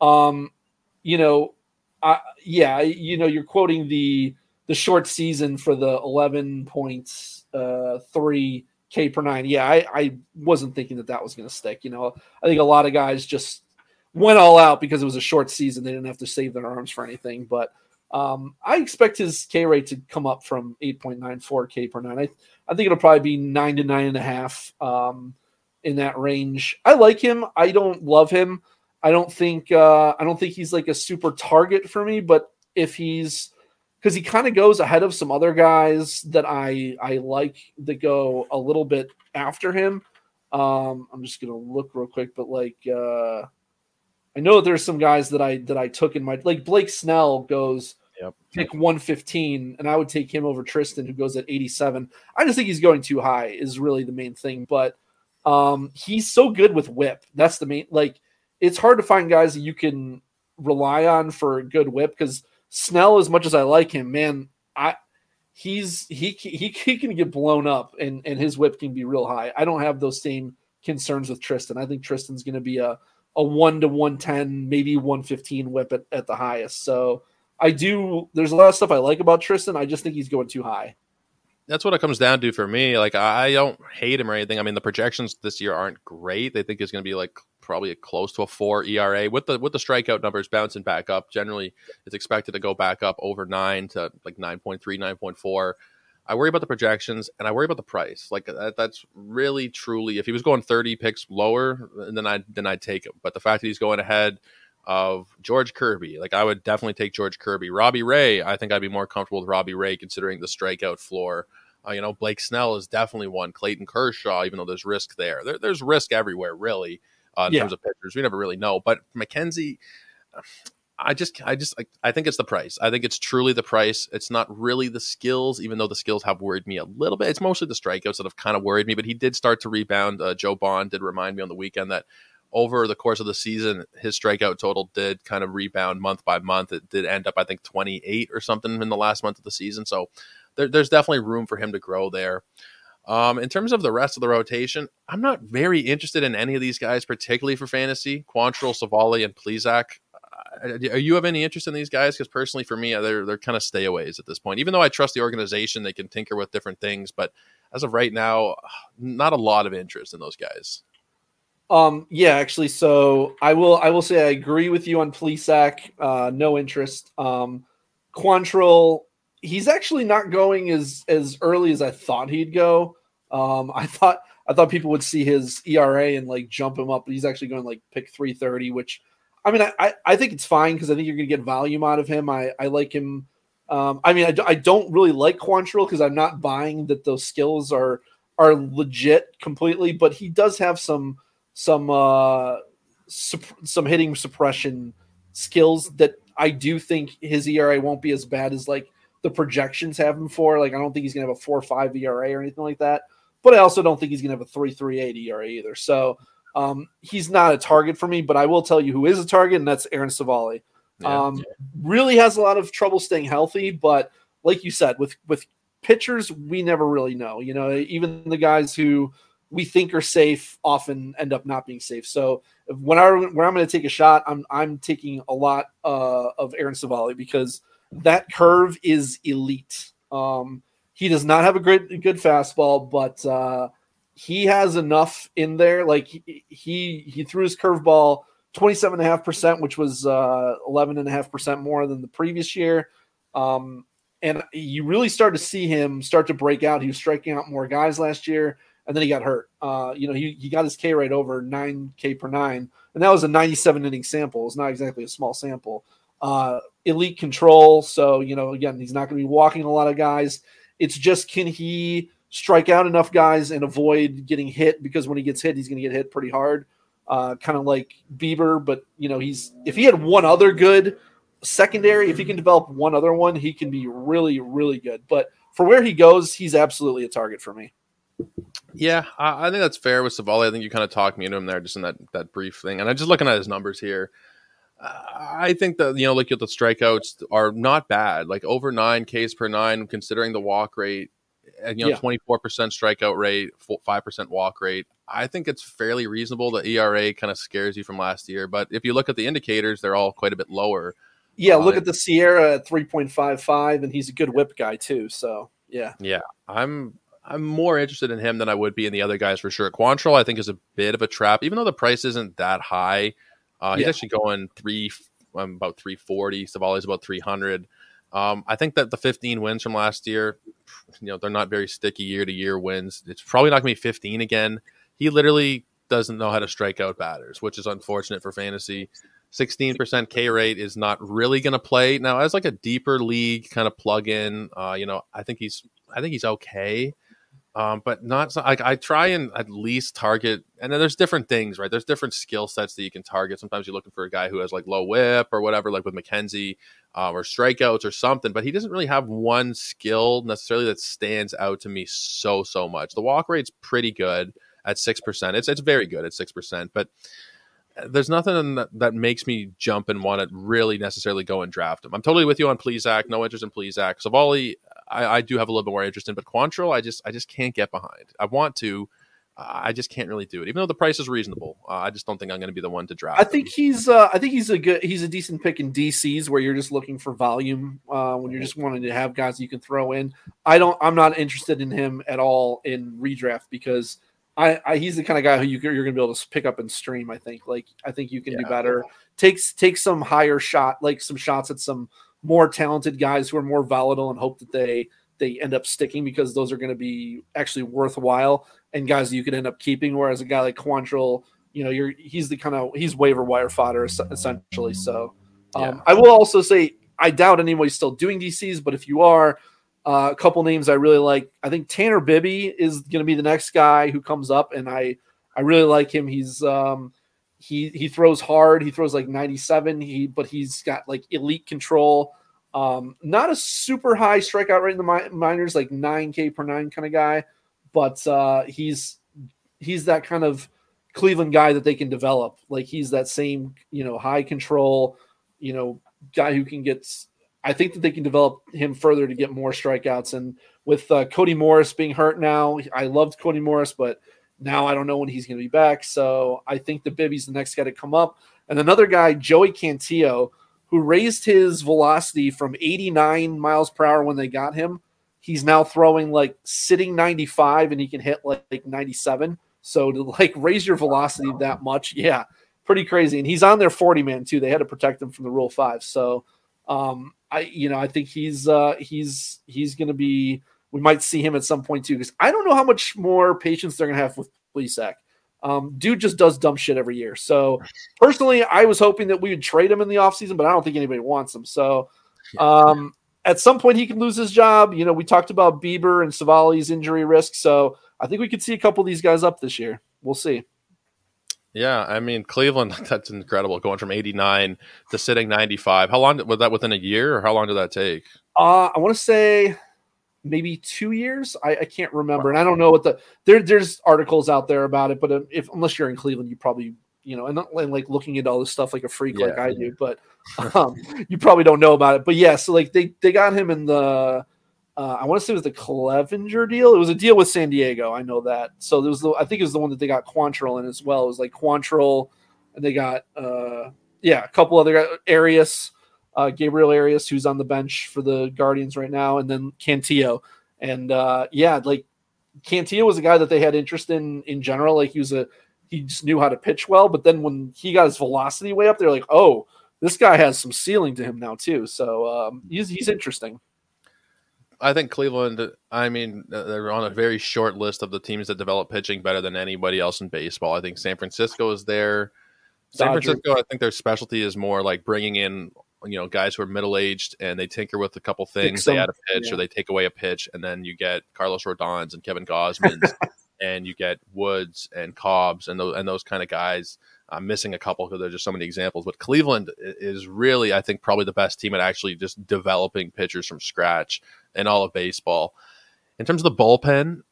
Um, you know, I, yeah, you know, you're quoting the the short season for the 11.3 uh, K per nine. Yeah, I, I wasn't thinking that that was going to stick. You know, I think a lot of guys just went all out because it was a short season. They didn't have to save their arms for anything. But um, I expect his K rate to come up from 8.94 K per nine. I, I think it'll probably be nine to nine and a half um, in that range. I like him. I don't love him. I don't think uh, I don't think he's like a super target for me. But if he's because he kind of goes ahead of some other guys that I I like that go a little bit after him. Um, I'm just gonna look real quick, but like uh, I know there's some guys that I that I took in my like Blake Snell goes yep. pick 115, and I would take him over Tristan, who goes at 87. I just think he's going too high, is really the main thing. But um, he's so good with whip. That's the main like it's hard to find guys that you can rely on for a good whip because Snell, as much as I like him, man, I he's he he he can get blown up and and his whip can be real high. I don't have those same concerns with Tristan. I think Tristan's going to be a a one to one ten, maybe one fifteen whip at, at the highest. So I do. There's a lot of stuff I like about Tristan. I just think he's going too high. That's what it comes down to for me. Like I don't hate him or anything. I mean, the projections this year aren't great. They think he's going to be like probably close to a four ERA with the with the strikeout numbers bouncing back up. Generally, it's expected to go back up over nine to like 9.3, 9.4. I worry about the projections and I worry about the price. Like that, that's really truly if he was going 30 picks lower, then I then I'd take him. But the fact that he's going ahead of George Kirby, like I would definitely take George Kirby. Robbie Ray, I think I'd be more comfortable with Robbie Ray considering the strikeout floor. Uh, you know, Blake Snell is definitely one. Clayton Kershaw, even though there's risk there, there there's risk everywhere really uh, in yeah. terms of pitchers. We never really know. But McKenzie, I just, I just, I, I think it's the price. I think it's truly the price. It's not really the skills, even though the skills have worried me a little bit. It's mostly the strikeouts that have kind of worried me. But he did start to rebound. Uh, Joe Bond did remind me on the weekend that over the course of the season, his strikeout total did kind of rebound month by month. It did end up, I think, 28 or something in the last month of the season. So there, there's definitely room for him to grow there. Um, in terms of the rest of the rotation, I'm not very interested in any of these guys, particularly for fantasy. Quantrill, Civale, and Plesac. Are you have any interest in these guys? Because personally, for me, they're they're kind of stayaways at this point. Even though I trust the organization, they can tinker with different things, but as of right now, not a lot of interest in those guys. Um, yeah, actually, so I will I will say I agree with you on Plesac. Uh, no interest. Um, Quantrill, he's actually not going as as early as I thought he'd go. Um, I thought I thought people would see his ERA and like jump him up, but he's actually going like pick 330, which I mean, I, I think it's fine because I think you're going to get volume out of him. I, I like him. Um, I mean, I, I don't really like Quantrill because I'm not buying that those skills are are legit completely, but he does have some some uh, sup- some hitting suppression skills that I do think his ERA won't be as bad as like the projections have him for. Like, I don't think he's going to have a four five ERA or anything like that. But I also don't think he's going to have a three three eight ERA either. So um, he's not a target for me. But I will tell you who is a target, and that's Aaron Civale. Yeah, um, yeah. Really has a lot of trouble staying healthy, but like you said, with with pitchers, we never really know. You know, even the guys who we think are safe often end up not being safe. So when I when I'm going to take a shot, I'm I'm taking a lot uh, of Aaron Civale because that curve is elite. Um, he does not have a great good fastball, but uh, he has enough in there. Like he he, threw his curveball 27.5%, which was uh, 11.5% more than the previous year. Um, and you really start to see him start to break out. He was striking out more guys last year, and then he got hurt. Uh, you know, he, he got his K rate over 9K per nine, and that was a 97 inning sample. It's not exactly a small sample. Uh, elite control. So, you know, again, he's not going to be walking a lot of guys. It's just can he strike out enough guys and avoid getting hit because when he gets hit, he's going to get hit pretty hard. Uh, kind of like Bieber, but you know, he's if he had one other good secondary, if he can develop one other one, he can be really, really good. But for where he goes, he's absolutely a target for me. Yeah, I, I think that's fair with Civale. I think you kind of talked me into him there just in that that brief thing. And I'm just looking at his numbers here. I think that you know, at the strikeouts are not bad. Like over nine Ks per nine, considering the walk rate, you know, twenty four percent strikeout rate, five percent walk rate. I think it's fairly reasonable. The ERA kind of scares you from last year, but if you look at the indicators, they're all quite a bit lower. Yeah, look uh, at the SIERA at three point five five, and he's a good whip guy too. So yeah, yeah, I'm I'm more interested in him than I would be in the other guys for sure. Quantrill, I think, is a bit of a trap, even though the price isn't that high. Uh, he's yeah. actually going three, um, about 340. Civale's about 300. Um, I think that the 15 wins from last year, you know, they're not very sticky year to year wins. It's probably not going to be 15 again. He literally doesn't know how to strike out batters, which is unfortunate for fantasy. 16% K rate is not really going to play now as like a deeper league kind of plug in. Uh, you know, I think he's I think he's okay um, but not like I try and at least target. And then there's different things, right? There's different skill sets that you can target. Sometimes you're looking for a guy who has like low whip or whatever, like with McKenzie, um, or strikeouts or something. But he doesn't really have one skill necessarily that stands out to me so so much. The walk rate's pretty good at six percent. It's it's very good at six percent, but there's nothing that, that, makes me jump and want to really necessarily go and draft him. I'm totally with you on Plesac. No interest in Plesac. Civale, I, I, do have a little bit more interest in, but Quantrill, I just I just can't get behind. I want to. Uh, I just can't really do it, even though the price is reasonable. Uh, I just don't think I'm going to be the one to draft. I think him. he's. Uh, I think he's a good. He's a decent pick in DCs where you're just looking for volume. Uh, when you're just wanting to have guys you can throw in. I don't. I'm not interested in him at all in redraft because I, I, he's the kind of guy who you, are going to be able to pick up and stream. I think. Like I think you can yeah. do better. Takes take some higher shot, like some shots at some more talented guys who are more volatile, and hope that they they end up sticking because those are going to be actually worthwhile and guys you could end up keeping. Whereas a guy like Quantrill, you know, you're he's the kind of he's waiver wire fodder essentially. So um, yeah. I will also say I doubt anybody's still doing DCs, but if you are uh, a couple names I really like. I think Tanner Bibee is going to be the next guy who comes up, and I I really like him. He's um, he he throws hard. He throws like 97. He but he's got like elite control. Um, not a super high strikeout rate in the minors, like 9K per nine kind of guy, but uh, he's he's that kind of Cleveland guy that they can develop. Like he's that same, you know, high control, you know, guy who can get. I think that they can develop him further to get more strikeouts. And with uh, Cody Morris being hurt now, I loved Cody Morris, but now I don't know when he's going to be back. So I think the Bibee's the next guy to come up. And another guy, Joey Cantillo, who raised his velocity from 89 miles per hour when they got him. He's now throwing like sitting 95 and he can hit like, like 97. So to like raise your velocity that much, yeah, pretty crazy. And he's on their 40 man too. They had to protect him from the rule five. So um I you know I think he's uh he's he's gonna be we might see him at some point too, because I don't know how much more patience they're gonna have with Plesac. Um, dude just does dumb shit every year. So personally, I was hoping that we would trade him in the offseason, but I don't think anybody wants him. So um, at some point he can lose his job. You know, we talked about Bieber and Civale's injury risk. So I think we could see a couple of these guys up this year. We'll see. Yeah, I mean Cleveland. That's incredible, going from eighty nine to sitting ninety five. How long was that? Within a year, or how long did that take? Uh, I want to say maybe two years. I, I can't remember, and I don't know what the there. There's articles out there about it, but um, if unless you're in Cleveland, you probably you know, and not like looking at all this stuff like a freak yeah. like I do, but um, you probably don't know about it. But yeah, so like they they got him in the. Uh, I want to say it was the Clevinger deal. It was a deal with San Diego. I know that. So there was the, I think it was the one that they got Quantrill in as well. It was like Quantrill, and they got uh, yeah, a couple other Arias, uh, Gabriel Arias, who's on the bench for the Guardians right now, and then Cantillo. And uh, yeah, like Cantillo was a guy that they had interest in in general. Like he was a he just knew how to pitch well. But then when he got his velocity way up, they're like, oh, this guy has some ceiling to him now too. So um, he's he's interesting. I think Cleveland. I mean, they're on a very short list of the teams that develop pitching better than anybody else in baseball. I think San Francisco is there. San Dodgers. Francisco, I think their specialty is more like bringing in you know guys who are middle aged and they tinker with a couple things. Some, they add a pitch yeah. or they take away a pitch, and then you get Carlos Rodons and Kevin Gausman, and you get Woods and Cobbs and those and those kind of guys. I'm missing a couple because there's just so many examples. But Cleveland is really, I think, probably the best team at actually just developing pitchers from scratch in all of baseball. In terms of the bullpen,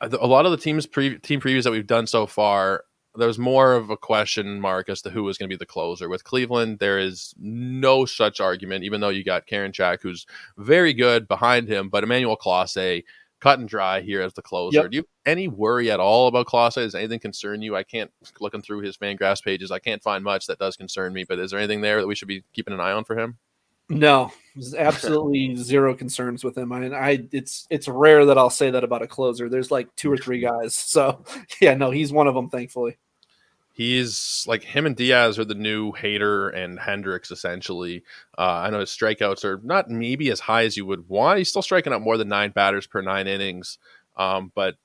a lot of the teams pre- team previews that we've done so far there's more of a question mark as to who is going to be the closer. With Cleveland, there is no such argument, even though you got Karinchak, who's very good behind him, but Emmanuel Clase cut and dry here as the closer. Yep. Do you have any worry at all about Clase? Does anything concern you? I can't looking through his fan Fangraphs pages. I can't find much that does concern me. But is there anything there that we should be keeping an eye on for him? No, absolutely zero concerns with him. I mean, I it's it's rare that I'll say that about a closer. There's like two or three guys. So yeah, no, he's one of them. Thankfully, he's like him and Diaz are the new Hader and Hendriks essentially. Uh, I know his strikeouts are not maybe as high as you would want. He's still striking out more than nine batters per nine innings, um, but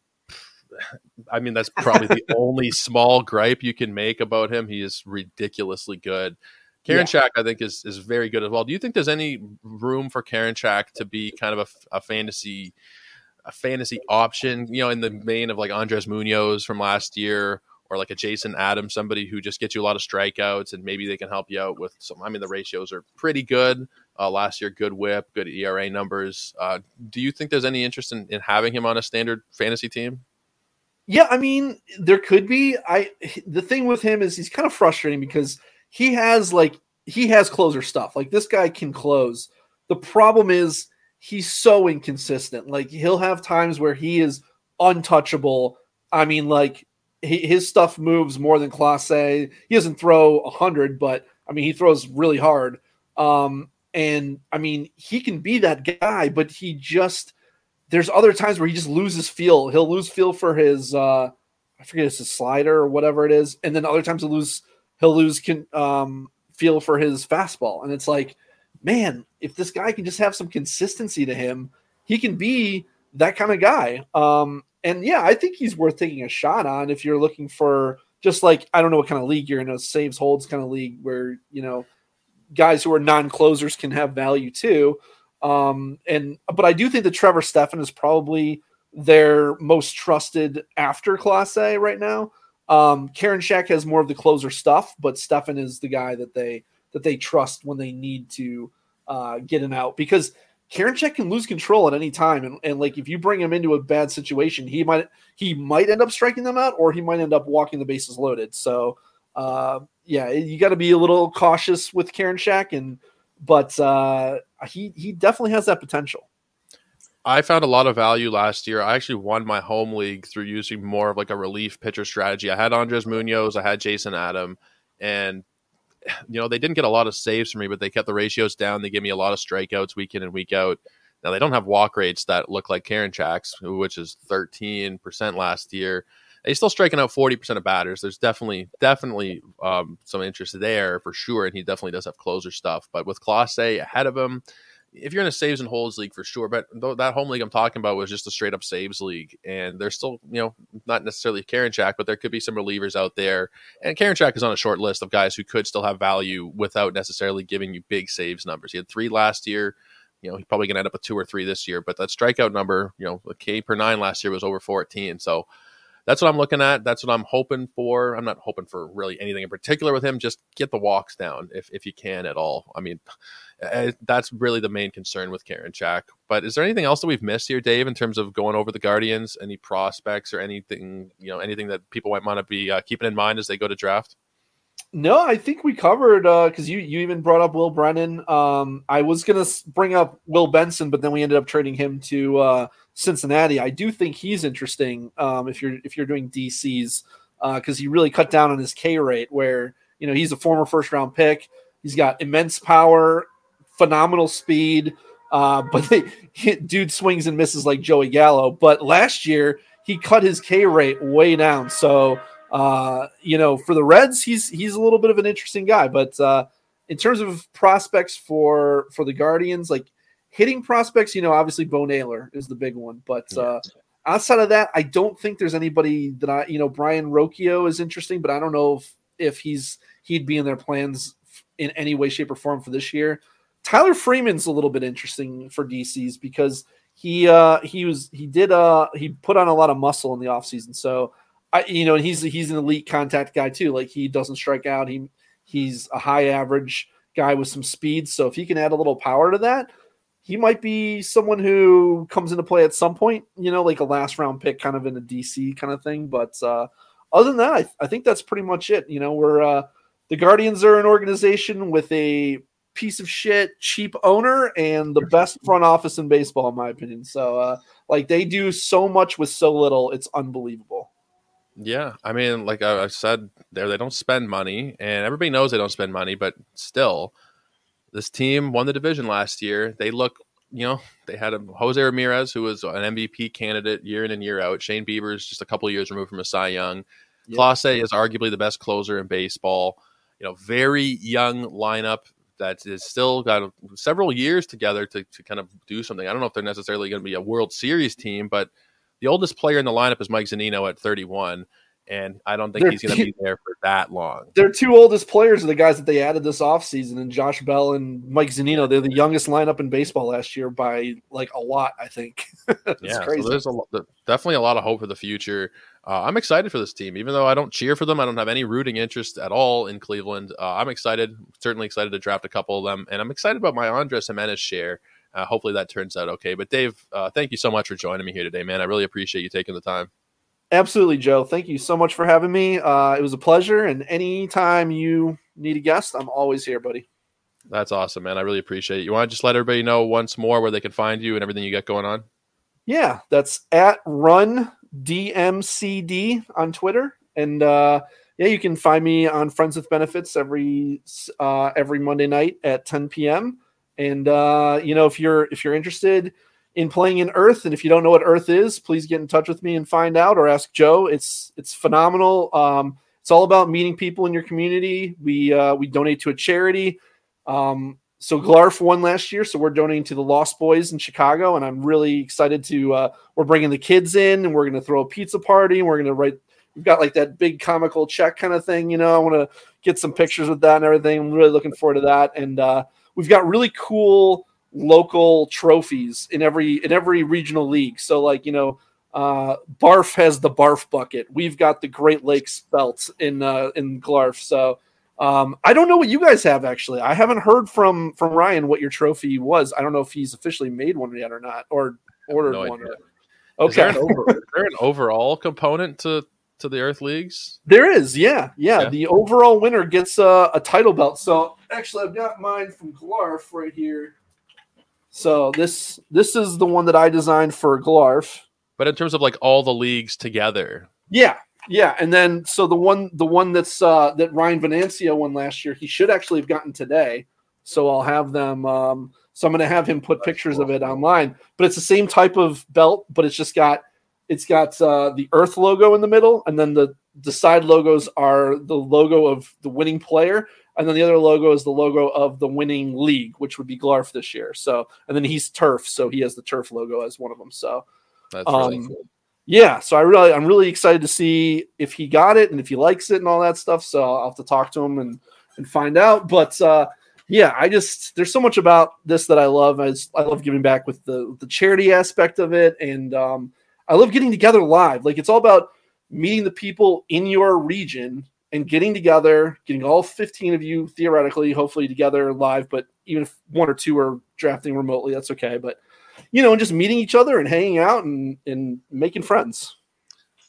I mean that's probably the only small gripe you can make about him. He is ridiculously good. Karen yeah. I think, is is very good as well. Do you think there's any room for Karen Karinchak to be kind of a, a, fantasy a fantasy option? You know, in the vein of like Andres Munoz from last year, or like a Jason Adams, somebody who just gets you a lot of strikeouts, and maybe they can help you out with some. I mean, the ratios are pretty good. Uh, last year, good WHIP, good ERA numbers. Uh, do you think there's any interest in, in having him on a standard fantasy team? Yeah, I mean, there could be. I the thing with him is he's kind of frustrating because he has like he has closer stuff. Like this guy can close. The problem is he's so inconsistent. Like he'll have times where he is untouchable. I mean, like he, his stuff moves more than Clase. He doesn't throw a hundred, but I mean he throws really hard. Um, and I mean he can be that guy, but he just there's other times where he just loses feel. He'll lose feel for his uh, I forget it's a slider or whatever it is, and then other times he'll lose he'll lose can, um, feel for his fastball. And it's like, man, if this guy can just have some consistency to him, he can be that kind of guy. Um, and yeah, I think he's worth taking a shot on if you're looking for just like I don't know what kind of league you're in, a saves holds kind of league where you know guys who are non-closers can have value too. Um, and but I do think that Trevor Stephan is probably their most trusted after Clase right now. Um, Karinchak has more of the closer stuff, but Stephan is the guy that they that they trust when they need to uh, get an out because Karinchak can lose control at any time, and, and like if you bring him into a bad situation, he might he might end up striking them out, or he might end up walking the bases loaded. So uh, yeah, you got to be a little cautious with Karinchak, and but uh, he he definitely has that potential. I found a lot of value last year. I actually won my home league through using more of like a relief pitcher strategy. I had Andres Munoz, I had Jason Adam, and you know they didn't get a lot of saves for me, but they kept the ratios down. They gave me a lot of strikeouts week in and week out. Now they don't have walk rates that look like Karinchak's, which is 13% last year. He's still striking out 40% of batters. There's definitely, definitely um, some interest there for sure. And he definitely does have closer stuff. But with Clase ahead of him, if you're in a saves and holds league for sure, but that home league I'm talking about was just a straight up saves league, and there's still you know not necessarily Karinchak, but there could be some relievers out there, and Karinchak is on a short list of guys who could still have value without necessarily giving you big saves numbers. He had three last year. You know, he's probably going to end up with two or three this year, but that strikeout number, you know, the K per nine last year was over 14. So that's what I'm looking at. That's what I'm hoping for. I'm not hoping for really anything in particular with him. Just get the walks down if, if you can at all. I mean, eh, that's really the main concern with Karinchak. But is there anything else that we've missed here, Dave, in terms of going over the Guardians? Any prospects or anything, you know, anything that people might want to be uh, keeping in mind as they go to draft? No, I think we covered because uh, you you even brought up Will Brennan. Um, I was gonna bring up Will Benson, but then we ended up trading him to uh, Cincinnati. I do think he's interesting um, if you're if you're doing DCs because uh, he really cut down on his K rate. Where you know he's a former first round pick. He's got immense power, phenomenal speed, uh, but they, dude swings and misses like Joey Gallo. But last year he cut his K rate way down. So uh, you know for the Reds he's he's a little bit of an interesting guy. But uh, in terms of prospects for for the Guardians, like hitting prospects, you know, obviously Bo Naylor is the big one, but yeah. uh, outside of that, I don't think there's anybody that I, you know, Brayan Rocchio is interesting, but I don't know if if he's he'd be in their plans in any way, shape, or form for this year. Tyler Freeman's a little bit interesting for DCs because he uh he was he did uh he put on a lot of muscle in the offseason. So I you know and he's he's an elite contact guy too. Like he doesn't strike out. He he's a high average guy with some speed. So if he can add a little power to that, he might be someone who comes into play at some point, you know, like a last round pick kind of in a DC kind of thing. But uh, other than that, I, I, think that's pretty much it. You know, we're uh, the Guardians are an organization with a piece of shit, cheap owner and the best front office in baseball, in my opinion. So, uh, like, they do so much with so little, it's unbelievable. Yeah, I mean, like I said, there they don't spend money, and everybody knows they don't spend money, but still, this team won the division last year. They look, you know, they had a Jose Ramirez who was an MVP candidate year in and year out. Shane Bieber's just a couple years removed from a Cy Young. Yep. Clase is arguably the best closer in baseball. You know, very young lineup that is still got several years together to, to kind of do something. I don't know if they're necessarily going to be a World Series team, but the oldest player in the lineup is Mike Zunino at 31 and I don't think they're, he's going to be there for that long. Their two oldest players are the guys that they added this offseason, and Josh Bell and Mike Zunino. They're the youngest lineup in baseball last year by like a lot, I think. yeah, crazy. So there's a, lot, definitely a lot of hope for the future. Uh, I'm excited for this team, even though I don't cheer for them. I don't have any rooting interest at all in Cleveland. Uh, I'm excited, certainly excited to draft a couple of them, and I'm excited about my Andrés Giménez share. Uh, hopefully that turns out okay. But Dave, uh, thank you so much for joining me here today, man. I really appreciate you taking the time. Absolutely, Joe. Thank you so much for having me. Uh, it was a pleasure. And anytime you need a guest, I'm always here, buddy. That's awesome, man. I really appreciate it. You want to just let everybody know once more where they can find you and everything you got going on? Yeah, that's at Run DMCD on Twitter. And uh, yeah, you can find me on Friends with Benefits every uh, every Monday night at 10 p.m. And uh, you know, if you're if you're interested in playing in Earth. And if you don't know what Earth is, please get in touch with me and find out, or ask Joe. It's it's phenomenal. Um, it's all about meeting people in your community. We uh, we donate to a charity. Um, so Glarf won last year, so we're donating to the Lost Boys in Chicago, and I'm really excited to. Uh, we're bringing the kids in, and we're going to throw a pizza party, and we're going to write. We've got like that big comical check kind of thing, you know. I want to get some pictures with that and everything. I'm really looking forward to that, and uh, we've got really cool local trophies in every in every regional league. So like you know, Uh, Barf has the Barf bucket. We've got the Great Lakes belt in uh, in Glarf. So um, I don't know what you guys have actually. I haven't heard from from Ryan what your trophy was. I don't know if he's officially made one yet or not, or ordered no one. Okay. Is there, over, is there, an overall component to to the Earth Leagues? There is. Yeah, yeah. yeah. The overall winner gets a, a title belt. So actually, I've got mine from Glarf right here. So this this is the one that I designed for Glarf. But in terms of like all the leagues together, yeah, yeah, and then so the one the one that's uh, that Ryan Venancio won last year, he should actually have gotten today. So I'll have them. Um, so I'm going to have him put pictures of it online. But it's the same type of belt, but it's just got it's got uh, the Earth logo in the middle, and then the the side logos are the logo of the winning player, and then the other logo is the logo of the winning league, which would be Glarf this year. So, and then he's Turf, so he has the Turf logo as one of them. So, that's really um, cool. Yeah, so I really, I'm really excited to see if he got it and if he likes it and all that stuff. So I'll have to talk to him and and find out. But uh, yeah, I just there's so much about this that I love. I, just, I love giving back with the the charity aspect of it, and um, I love getting together live. Like it's all about meeting the people in your region and getting together, getting all 15 of you theoretically, hopefully together live. But even if one or two are drafting remotely, that's okay. But you know, and just meeting each other and hanging out and, and making friends.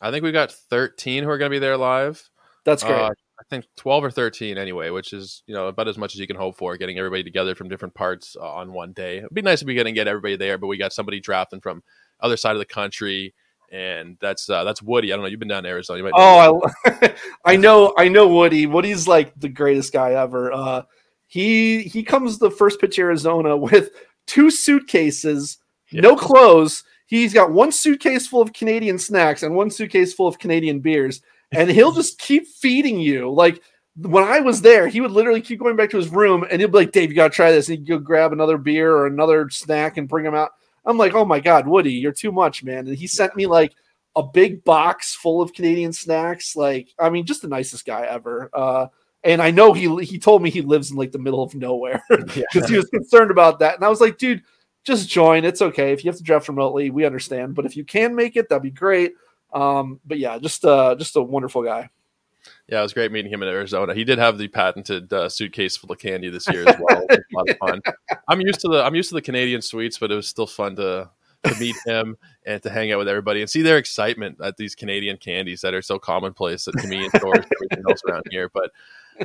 I think we got 13 who are going to be there live. That's great. Uh, I think 12 or 13 anyway, which is, you know, about as much as you can hope for getting everybody together from different parts uh, on one day. It'd be nice if we could get everybody there, but we got somebody drafting from other side of the country and that's uh, that's Woody. I don't know. You've been down to Arizona. You might oh, I, I know, I know Woody. Woody's like the greatest guy ever. Uh, he he comes the first pitch Arizona with two suitcases, yeah. no clothes. He's got one suitcase full of Canadian snacks and one suitcase full of Canadian beers, and he'll just keep feeding you. Like when I was there, he would literally keep going back to his room, and he'll be like, "Dave, you gotta try this." And he'd go grab another beer or another snack and bring them out. I'm like, "Oh my god, Woody, you're too much, man!" And he sent me like a big box full of Canadian snacks. Like, I mean, just the nicest guy ever. Uh, and I know he he told me he lives in like the middle of nowhere because yeah. he was concerned about that. And I was like, dude, just join. It's okay if you have to draft remotely. We understand, but if you can make it, that'd be great. Um, but yeah, just uh, just a wonderful guy. Yeah, it was great meeting him in Arizona. He did have the patented uh, suitcase full of candy this year as well. a lot of fun. I'm used to the I'm used to the Canadian sweets, but it was still fun to to meet him and to hang out with everybody and see their excitement at these Canadian candies that are so commonplace at convenience stores and everything else around here. But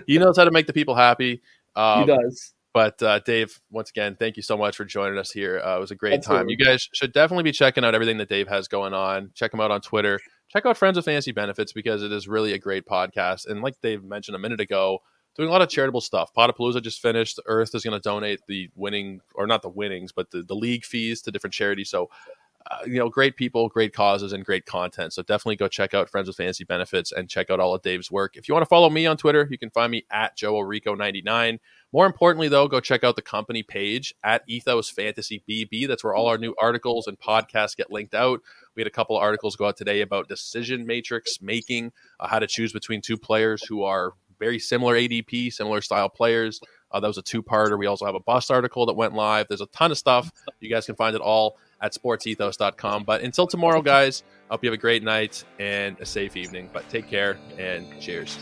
he knows how to make the people happy. Um, he does. But uh, Dave, once again, thank you so much for joining us here. Uh, it was a great Absolutely. time. You guys should definitely be checking out everything that Dave has going on. Check him out on Twitter. Check out Friends with Fantasy Benefits because it is really a great podcast. And like Dave mentioned a minute ago, doing a lot of charitable stuff. Potapalooza just finished. Earth is going to donate the winning, or not the winnings, but the, the league fees to different charities. So uh, you know, great people, great causes, and great content. So definitely go check out Friends with Fantasy Benefits and check out all of Dave's work. If you want to follow me on Twitter, you can find me at Joe Orrico99. More importantly, though, go check out the company page at Ethos Fantasy BB. That's where all our new articles and podcasts get linked out. We had a couple of articles go out today about decision matrix making, uh, how to choose between two players who are very similar ADP, similar style players. Uh, that was a two parter. We also have a bust article that went live. There's a ton of stuff. You guys can find it all at sportsethos.com. But until tomorrow, guys, I hope you have a great night and a safe evening. But take care and cheers.